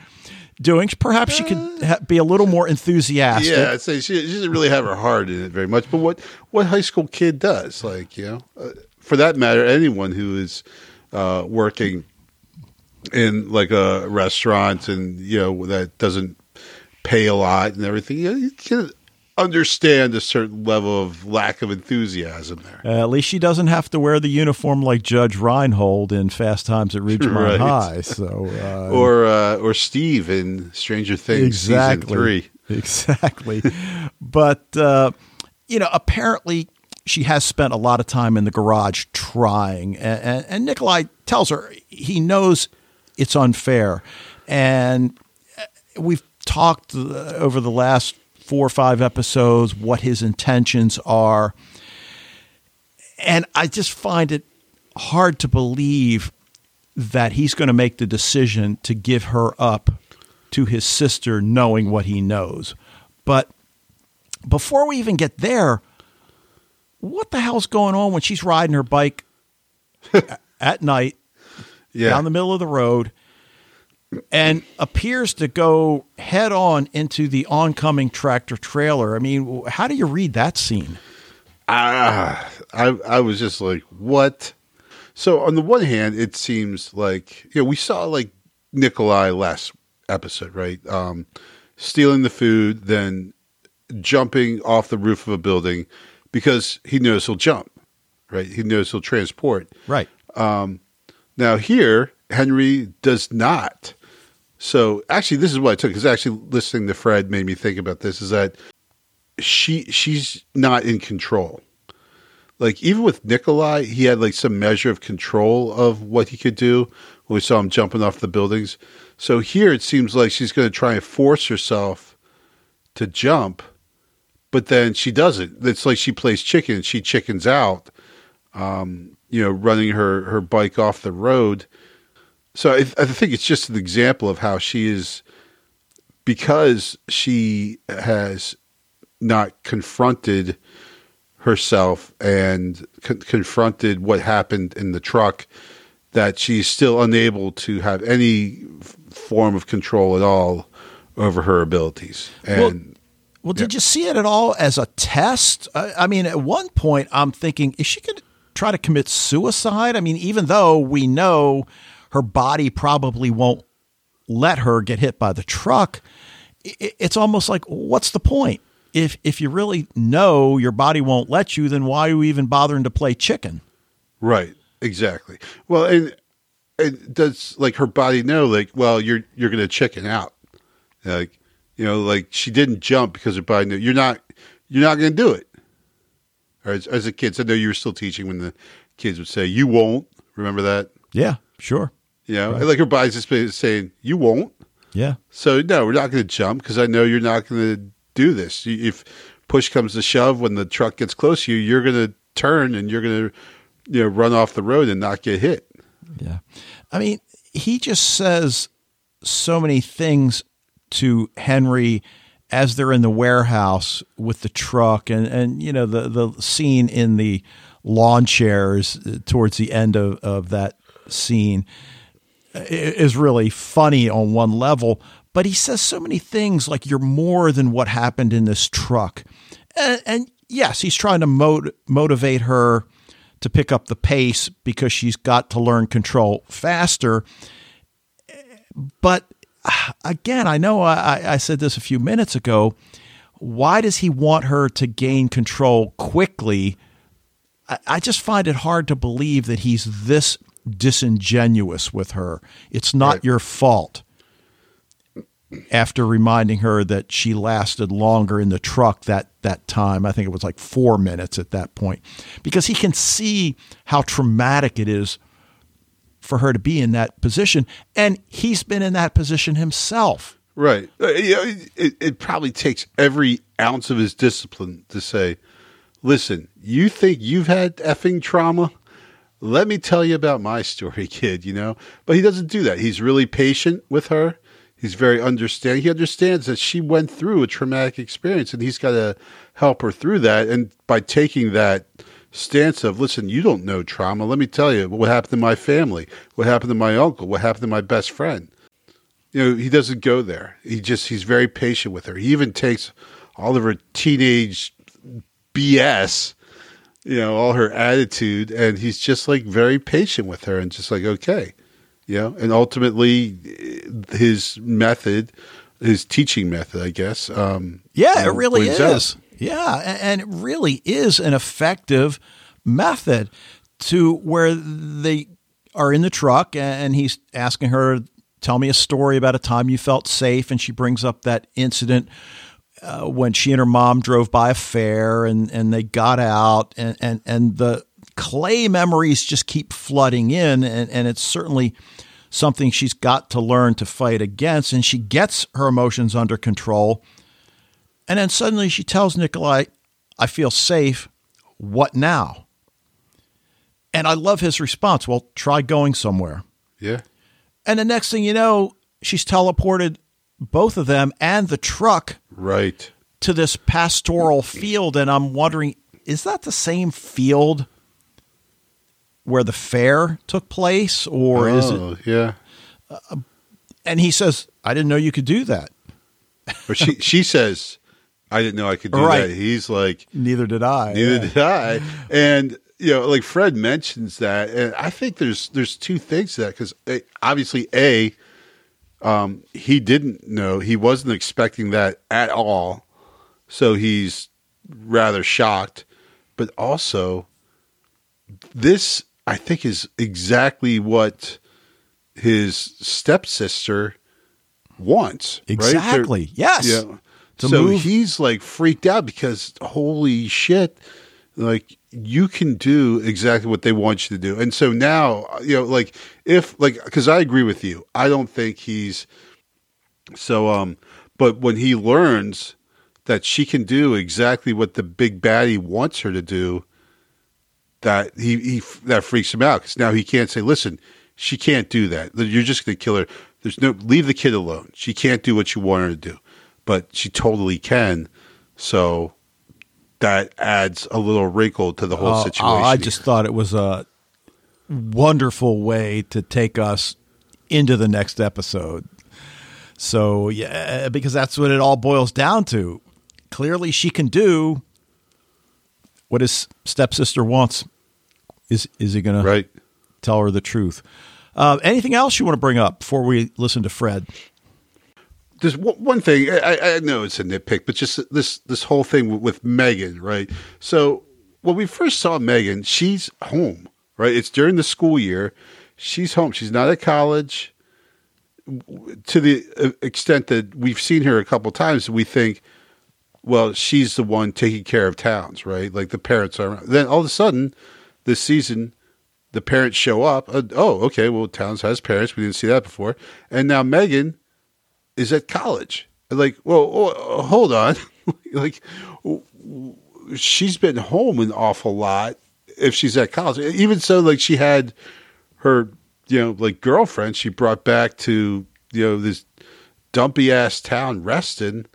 doing. Perhaps she could ha- be a little more enthusiastic. Yeah, I'd say she, she doesn't really have her heart in it very much. But what what high school kid does, like you know, uh, for that matter, anyone who is uh, working in like a restaurant and you know that doesn't pay a lot and everything, you know, you can, understand a certain level of lack of enthusiasm there. Uh, at least she doesn't have to wear the uniform like Judge Reinhold in Fast Times at Ridgemont Right. High. [laughs] So, uh, Or uh, or Steve in Stranger Things exactly, season three. [laughs] exactly. but uh, you know, apparently she has spent a lot of time in the garage trying, and, and, and Nikolai tells her he knows it's unfair, and uh, we've talked uh, over the last four or five episodes what his intentions are, and I just find it hard to believe that he's going to make the decision to give her up to his sister knowing what he knows. But before we even get there, what the hell's going on when she's riding her bike [laughs] at night Yeah. down the middle of the road and appears to go head on into the oncoming tractor trailer? I mean, how do you read that scene? Ah, I I was just like, what? So on the one hand, it seems like you know we saw like Nikolai last episode, right? Um, stealing the food, then jumping off the roof of a building because he knows he'll jump, right? He knows he'll transport. Right. Now here, Henry does not. So actually, this is what I took because actually listening to Fred made me think about this. Is that she she's not in control. Like even with Nikolai, he had like some measure of control of what he could do when we saw him jumping off the buildings. So here it seems like she's going to try and force herself to jump, but then she doesn't. It's like she plays chicken. She chickens out um, you know, running her, her bike off the road. So I, I think it's just an example of how she is, because she has not confronted herself and con- confronted what happened in the truck, that she's still unable to have any f- form of control at all over her abilities. And Well, did you see it at all as a test? I, I mean, at one point, I'm thinking, is she going to try to commit suicide? I mean, even though we know her body probably won't let her get hit by the truck, it's almost like, what's the point? If if you really know your body won't let you, then why are you even bothering to play chicken? Right. Exactly. Well, and and does like her body know like, well, you're you're going to chicken out, like you know, like she didn't jump because her body knew you're not you're not going to do it. Or as, as a kid, I know you were still teaching when the kids would say, "You won't." Remember that? Yeah, sure. You know, like her body's just been saying, "You won't." Yeah. So no, we're not going to jump because I know you're not going to do this. If push comes to shove, when the truck gets close to you, you're going to turn and you're going to, you know, run off the road and not get hit. Yeah. I mean, he just says so many things to Henry as they're in the warehouse with the truck and, and you know, the, the scene in the lawn chairs uh, towards the end of, of that scene is really funny on one level, but he says so many things like you're more than what happened in this truck. And, and yes, he's trying to mot- motivate her to pick up the pace because she's got to learn control faster. But uh, again, I know I, I said this a few minutes ago. Why does he want her to gain control quickly? I, I just find it hard to believe that he's this disingenuous with her. It's not Right. your fault. After reminding her that she lasted longer in the truck that that time, I think it was like four minutes at that point, because he can see how traumatic it is for her to be in that position, and he's been in that position himself. Right. Uh, it, it probably takes every ounce of his discipline to say, listen, you think you've had effing trauma? Let me tell you about my story, [laughs] kid, you know? But he doesn't do that. He's really patient with her. He's very understanding. He understands that she went through a traumatic experience and he's got to help her through that. And by taking that stance of, listen, you don't know trauma. Let me tell you what happened to my family, what happened to my uncle, what happened to my best friend you know, he doesn't go there. He just he's very patient with her. He even takes all of her teenage BS, you know, all her attitude, and he's just like very patient with her and just like okay, you know. And ultimately, his method his teaching method, I guess. Um, Yeah, it really is. out. Yeah, and it really is an effective method to where they are in the truck and he's asking her, Tell me a story about a time you felt safe. And she brings up that incident uh, when she and her mom drove by a fair and, and they got out, and, and, and the clay memories just keep flooding in. And, and it's certainly something she's got to learn to fight against. And she gets her emotions under control. And then suddenly she tells Nikolai, I feel safe. What now? And I love his response. Well, try going somewhere. Yeah. And the next thing you know, she's teleported both of them and the truck Right. to this pastoral field. And I'm wondering, is that the same field where the fair took place? Or is it? oh, yeah. Uh, and he says, I didn't know you could do that. [laughs] But she she says, I didn't know I could do Right. that. He's like, Neither did I. neither Yeah. did I. And you know, like Fred mentions that, and I think there's there's two things to that because eh, obviously, a, um, he didn't know he wasn't expecting that at all, so he's rather shocked. But also, this I think is exactly what his stepsister wants. right? Exactly. Yes. yeah. So move- he's like freaked out because holy shit, like you can do exactly what they want you to do. And so now, you know, like if like because I agree with you, I don't think he's so. Um, but when he learns that she can do exactly what the big baddie wants her to do, that he, he that freaks him out because now he can't say, "Listen, she can't do that. You're just going to kill her." There's no leave the kid alone. She can't do what you want her to do, but she totally can. So that adds a little wrinkle to the whole Oh, situation. I here. just thought it was a wonderful way to take us into the next episode. So, yeah, because that's what it all boils down to. Clearly, she can do what his stepsister wants. Is is he going to tell her the truth? Uh, anything else you want to bring up before we listen to Fred? There's one thing I, I know it's a nitpick, but just this this whole thing with, with Megan, right? So when we first saw Megan, she's home, right? It's during the school year. She's home. She's not at college. To the uh, extent that we've seen her a couple times, we think, well, she's the one taking care of Townes, right? Like the parents are. around. Then all of a sudden, this season, the parents show up. Uh, oh, okay. Well, Townes has parents. We didn't see that before. And now Megan is at college. Like, well, oh, uh, hold on. [laughs] like, she's been home an awful lot if she's at college. Even so, like, she had her, you know, like girlfriend she brought back to, you know, this dumpy ass town, Reston.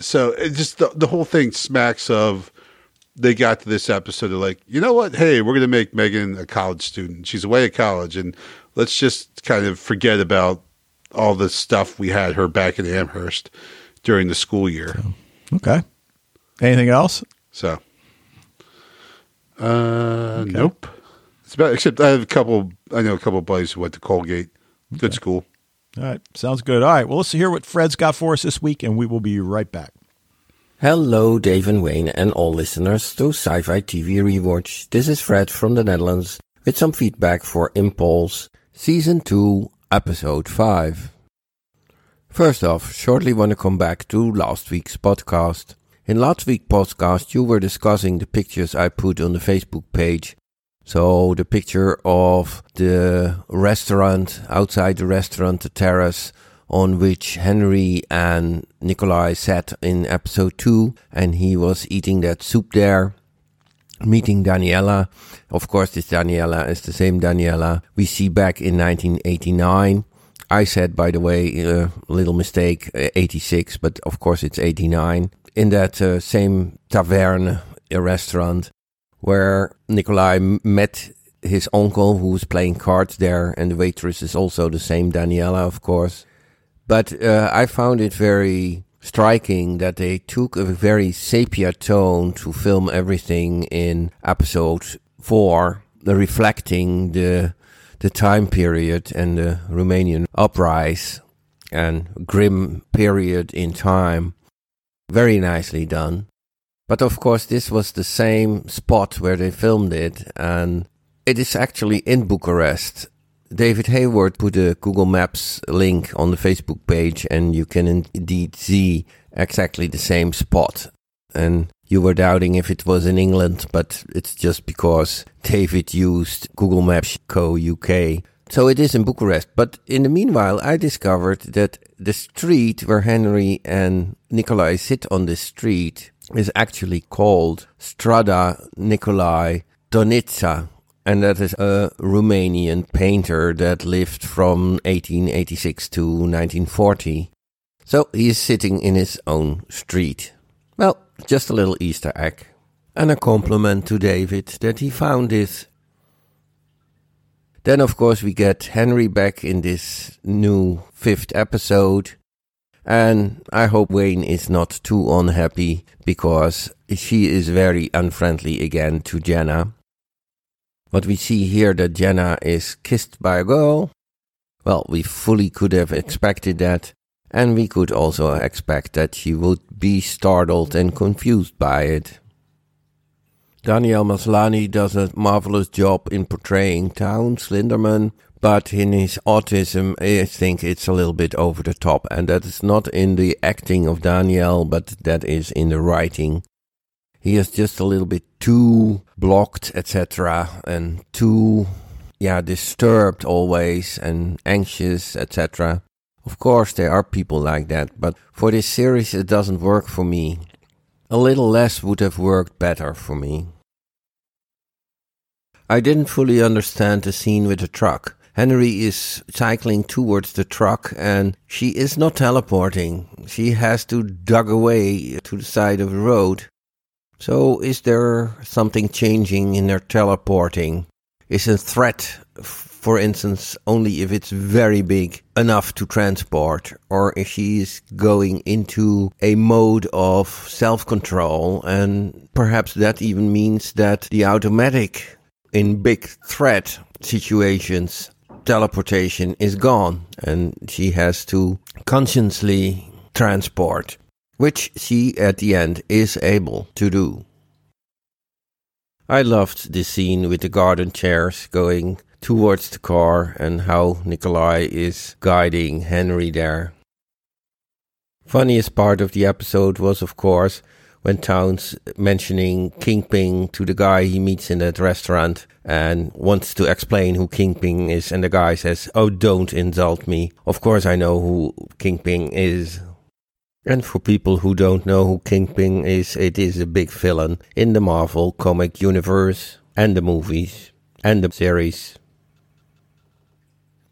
So it just the, the whole thing smacks of they got to this episode. They're like, you know what? Hey, we're going to make Megan a college student. She's away at college, and let's just kind of forget about all the stuff we had her back in Amherst during the school year. Okay. Anything else? So, uh, nope. It's about except I have a couple. I know a couple of buddies who went to Colgate. Good school. All right. Sounds good. All right. Well, let's hear what Fred's got for us this week, and we will be right back. Hello, Dave and Wayne, and all listeners to Sci Fi TV Rewatch. This is Fred from the Netherlands with some feedback for Impulse, Season 2, Episode 5. First off, shortly want to come back to last week's podcast. In last week's podcast, you were discussing the pictures I put on the Facebook page. So, the picture of the restaurant, outside the restaurant, the terrace, on which Henry and Nikolai sat in episode 2 and he was eating that soup there meeting Daniela. Of course, this Daniela is the same Daniela we see back in 1989. I said, by the way, a uh, little mistake, uh, 86, but of course it's 89. In that uh, same tavern, a restaurant, where Nikolai met his uncle who was playing cards there, and the waitress is also the same Daniela, of course. But uh, I found it very striking that they took a very sepia tone to film everything in episode four, reflecting the the time period and the Romanian uprise. and grim period in time. Very nicely done. But of course, this was the same spot where they filmed it, and it is actually in Bucharest. David Hayward put a Google Maps link on the Facebook page, and you can indeed see exactly the same spot. And you were doubting if it was in England, but it's just because David used Google Maps Co. UK. So it is in Bucharest. But in the meanwhile, I discovered that the street where Henry and Nikolai sit on this street is actually called Strada Nikolai Tonitza. And that is a Romanian painter that lived from 1886 to 1940. So he is sitting in his own street. Well, just a little Easter egg. And a compliment to David that he found this. Then, of course, we get Henry back in this new fifth episode. And I hope Wayne is not too unhappy because she is very unfriendly again to Jenna. What we see here that Jenna is kissed by a girl. Well, we fully could have expected that and we could also expect that she would be startled and confused by it. Daniel Maslany does a marvelous job in portraying Townes Linderman, but in his autism, I think it's a little bit over the top, and that is not in the acting of Daniel, but that is in the writing. He is just a little bit too blocked, etc., and too, yeah, disturbed always and anxious, etc. Of course, there are people like that, but for this series, it doesn't work for me. A little less would have worked better for me. I didn't fully understand the scene with the truck. Henry is cycling towards the truck and she is not teleporting. She has to dug away to the side of the road. So is there something changing in her teleporting? Is a threat for instance, only if it's very big enough to transport, or if she's going into a mode of self control, and perhaps that even means that the automatic in big threat situations teleportation is gone and she has to consciously transport, which she at the end is able to do. I loved the scene with the garden chairs going towards the car and how Nikolai is guiding Henry there. Funniest part of the episode was, of course, when Townes mentioning Kingpin to the guy he meets in that restaurant and wants to explain who Kingpin is, and the guy says, Oh, don't insult me. Of course, I know who Kingpin is. And for people who don't know who Kingpin is, it is a big villain in the Marvel comic universe and the movies and the series.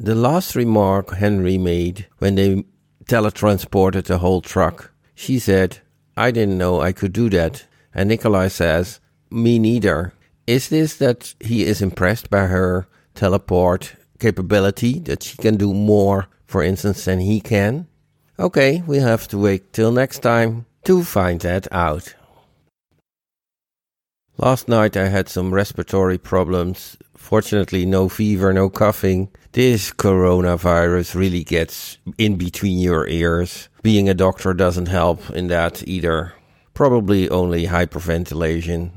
The last remark Henry made when they teletransported the whole truck, she said, I didn't know I could do that. And Nikolai says, Me neither. Is this that he is impressed by her teleport capability, that she can do more, for instance, than he can? Okay, we'll have to wait till next time to find that out. Last night I had some respiratory problems. Fortunately, no fever, no coughing. This coronavirus really gets in between your ears. Being a doctor doesn't help in that either. Probably only hyperventilation.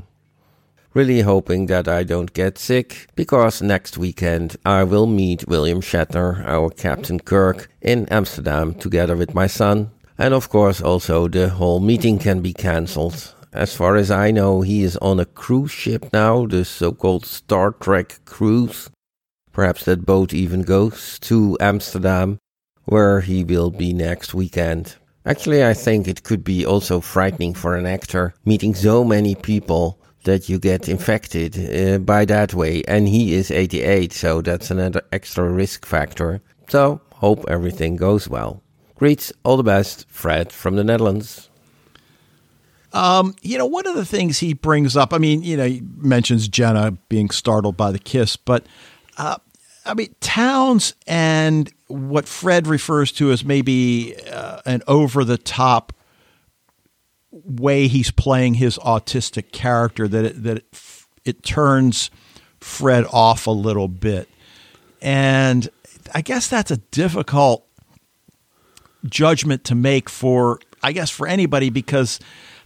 Really hoping that I don't get sick, because next weekend I will meet William Shatner, our Captain Kirk, in Amsterdam together with my son. And of course, also the whole meeting can be cancelled. As far as I know, he is on a cruise ship now, the so called Star Trek cruise. Perhaps that boat even goes to Amsterdam, where he will be next weekend. Actually, I think it could be also frightening for an actor meeting so many people that you get infected uh, by that way. And he is 88, so that's another extra risk factor. So, hope everything goes well. Greets, all the best, Fred from the Netherlands. Um, you know, one of the things he brings up, I mean, you know, he mentions Jenna being startled by the kiss, but uh, I mean, Townes and what Fred refers to as maybe uh, an over the top way he's playing his autistic character that it, that it, it turns Fred off a little bit. And I guess that's a difficult judgment to make for, I guess, for anybody because.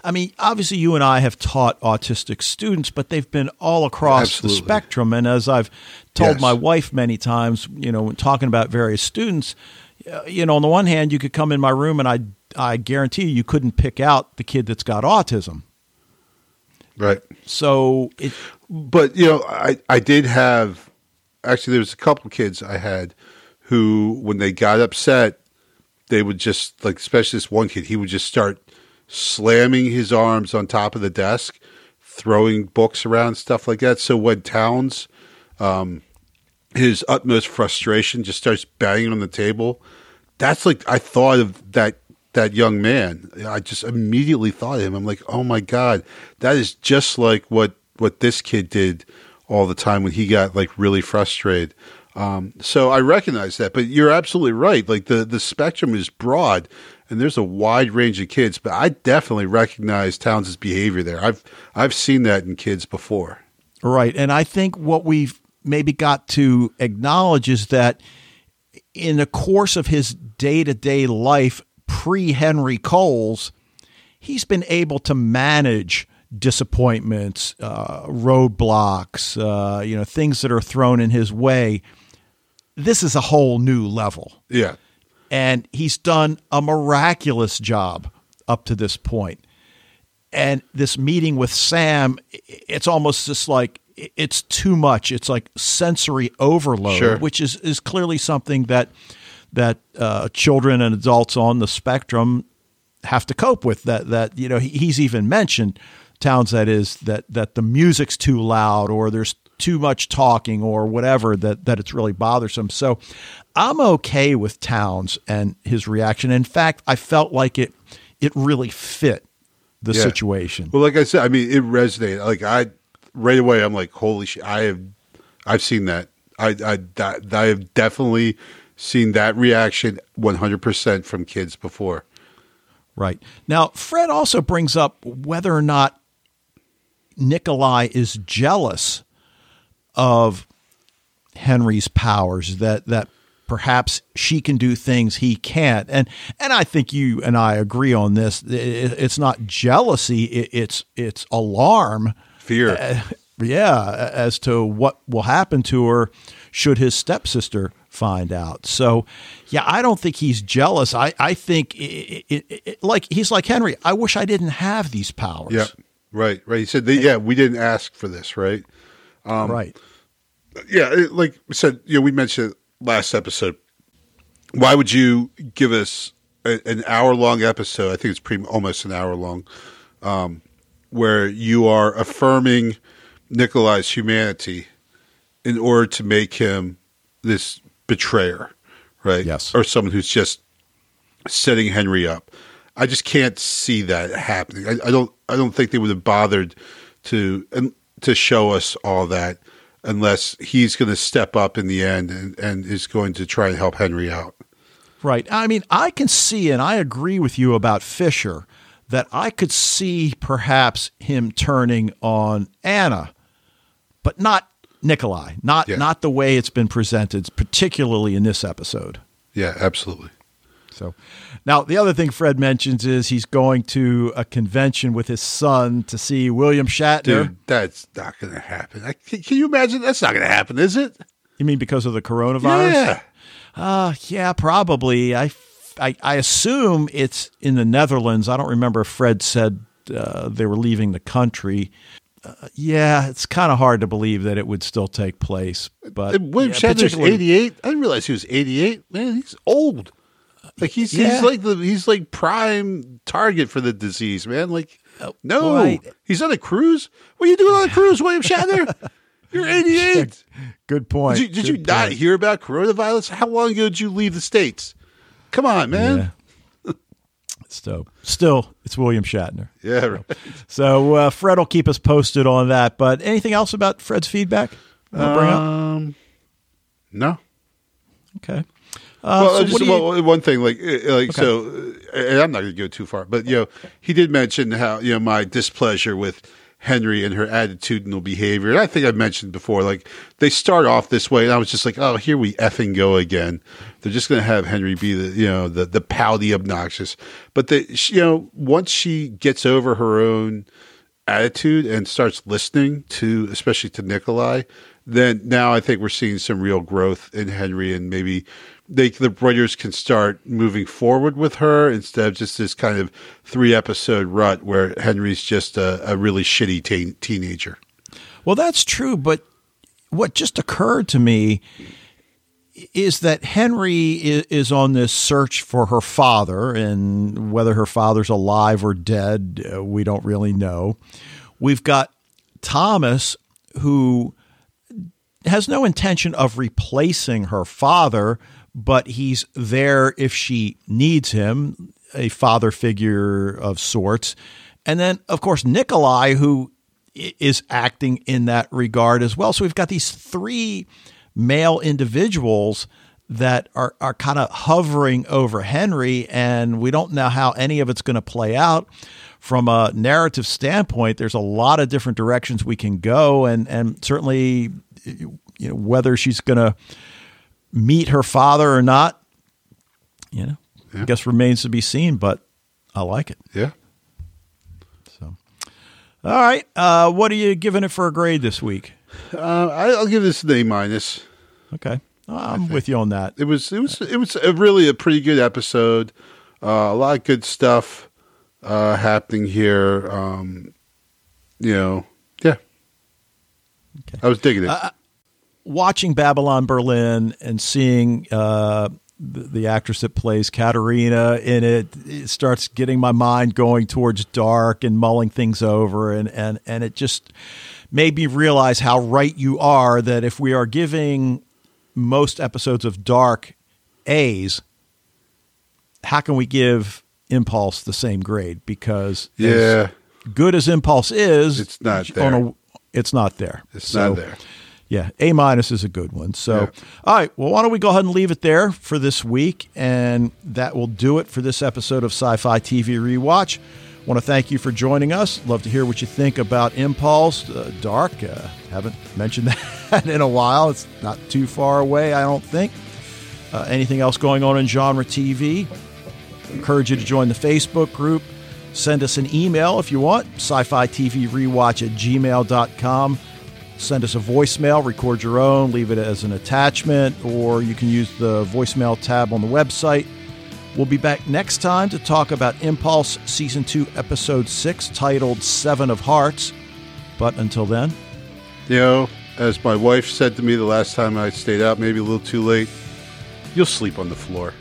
I mean, obviously, you and I have taught autistic students, but they've been all across Absolutely. the spectrum. And as I've told Yes. my wife many times, you know, when talking about various students, uh, you know, on the one hand, you could come in my room and I, I guarantee you, you couldn't pick out the kid that's got autism. Right. So it, But you know, I I did have actually there was a couple kids I had who when they got upset, they would just like especially this one kid, he would just start slamming his arms on top of the desk, throwing books around, stuff like that. So when Townes um his utmost frustration just starts banging on the table, that's like I thought of that that young man. I just immediately thought of him. I'm like, oh my god, that is just like what what this kid did all the time when he got like really frustrated. Um, so I recognize that, but you're absolutely right. Like the the spectrum is broad, and there's a wide range of kids. But I definitely recognize Townes' behavior there. I've I've seen that in kids before. Right. And I think what we've maybe got to acknowledge is that in the course of his day to day life pre Henry Coles, he's been able to manage disappointments, uh, roadblocks, uh, you know, things that are thrown in his way. This is a whole new level Yeah, and he's done a miraculous job up to this point. And this meeting with Sam, it's almost just like it's too much. It's like sensory overload, Sure. which is is clearly something that that uh, children and adults on the spectrum have to cope with. That that you know he, he's even mentioned Townes that is that that the music's too loud or there's too much talking or whatever that that it's really bothersome. So I'm okay with Townes and his reaction. In fact, I felt like it it really fit the Yeah. situation. Well, like I said, I mean, it resonated. Like I, right away, I'm like, holy shit! I have, I've seen that. I, I, that, I have definitely seen that reaction 100 percent from kids before. Right. Now, Fred also brings up whether or not Nikolai is jealous of Henry's powers that that perhaps she can do things he can't. And and I think you and I agree on this. It's not jealousy, it's it's alarm. Fear. Uh, yeah, as to what will happen to her should his stepsister find out. So, yeah, I don't think he's jealous. I, I think, it, it, it, like he's like Henry. I wish I didn't have these powers. Yeah, right, right. He said, that, yeah, we didn't ask for this, right? right. Yeah, it- like we said, you know, we mentioned last episode. Why would you give us a, an hour long episode? I think it's pretty almost an hour long, um, where you are affirming Nikolai's humanity in order to make him this betrayer, right? Yes. or someone who's just setting Henry up. I just can't see that happening. I, I don't. I don't think they would have bothered to and to show us all that unless he's going to step up in the end and, and is going to try and help Henry out. Right. I mean, I can see, and I agree with you about Fisher, that I could see perhaps him turning on Anna, but not Nikolai. Not Yeah. not the way it's been presented, particularly in this episode. Yeah, absolutely. So, now the other thing Fred mentions is he's going to a convention with his son to see William Shatner. Dude, that's not going to happen. I, can, can you imagine? That's not going to happen, is it? You mean because of the coronavirus? Yeah. Uh, yeah, probably. I, I, I assume it's in the Netherlands. I don't remember if Fred said uh, they were leaving the country. Uh, yeah, it's kind of hard to believe that it would still take place. But William yeah, Shatner's 88. I didn't realize he was 88. Man, he's old. Like he's Yeah. he's like the he's like prime target for the disease, man. Like no, right. he's on a cruise. What are you doing on a cruise, William Shatner? [laughs] You're 88. Good point. Did you, did you not hear about coronavirus? How long ago did you leave the states? Come on, man. Yeah. So, still, it's William Shatner. Yeah, right. So uh, Fred will keep us posted on that. But anything else about Fred's feedback? you bring up? Um, no. Okay. Uh, well, so just you- well, one thing, like, uh, like so, uh, and I'm not going to go too far, but you know, he did mention how you know my displeasure with Henry and her attitudinal behavior. And I think I've mentioned before, like they start off this way, and I was just like, oh, here we effing go again. They're just going to have Henry be the, you know, the the pouty, obnoxious. But the, you know, once she gets over her own attitude and starts listening to, especially to Nikolai, then now I think we're seeing some real growth in Henry, and maybe they the writers can start moving forward with her instead of just this kind of three episode rut where Henry's just a, a really shitty teen, teenager. Well, that's true, but what just occurred to me is that Henry is, on this search for her father, and whether her father's alive or dead, uh, we don't really know. We've got Thomas, who has no intention of replacing her father, but he's there if she needs him, a father figure of sorts. And then, of course, Nikolai, who is acting in that regard as well. So we've got these three male individuals that are, are kind of hovering over Henry, and we don't know how any of it's going to play out. From a narrative standpoint, there's a lot of different directions we can go, and, and certainly, you know, whether she's going to meet her father or not, you know, yeah. I guess remains to be seen, but I like it. Yeah. So, all right. Uh, what are you giving it for a grade this week? Uh, I'll give this an A minus. Okay, I'm with you on that. It was it was it was a really a pretty good episode. Uh, a lot of good stuff uh, happening here. Um, you know, yeah. Okay. I was digging it. Uh, watching Babylon Berlin and seeing uh, the, the, actress that plays Katharina in it, it starts getting my mind going towards dark and mulling things over, and and and it just made me realize how right you are that if we are giving most episodes of Dark A's, how can we give Impulse the same grade? Because yeah, good as Impulse is, it's not there. A, it's not there. It's so, not there. Yeah, A minus is a good one. So, yeah. all right. Well, why don't we go ahead and leave it there for this week, and that will do it for this episode of Sci-Fi TV Rewatch want to thank you for joining us. Love to hear what you think about Impulse, uh, Dark. Uh, haven't mentioned [laughs] that in a while. It's not too far away, I don't think. Uh, anything else going on in genre TV? Encourage you to join the Facebook group. Send us an email if you want, sci fi TV rewatch at gmail.com. Send us a voicemail, record your own, leave it as an attachment, or you can use the voicemail tab on the website. We'll be back next time to talk about Impulse Season 2, Episode 6, titled Seven of Hearts. But until then, you know, as my wife said to me the last time I stayed out, maybe a little too late, you'll sleep on the floor.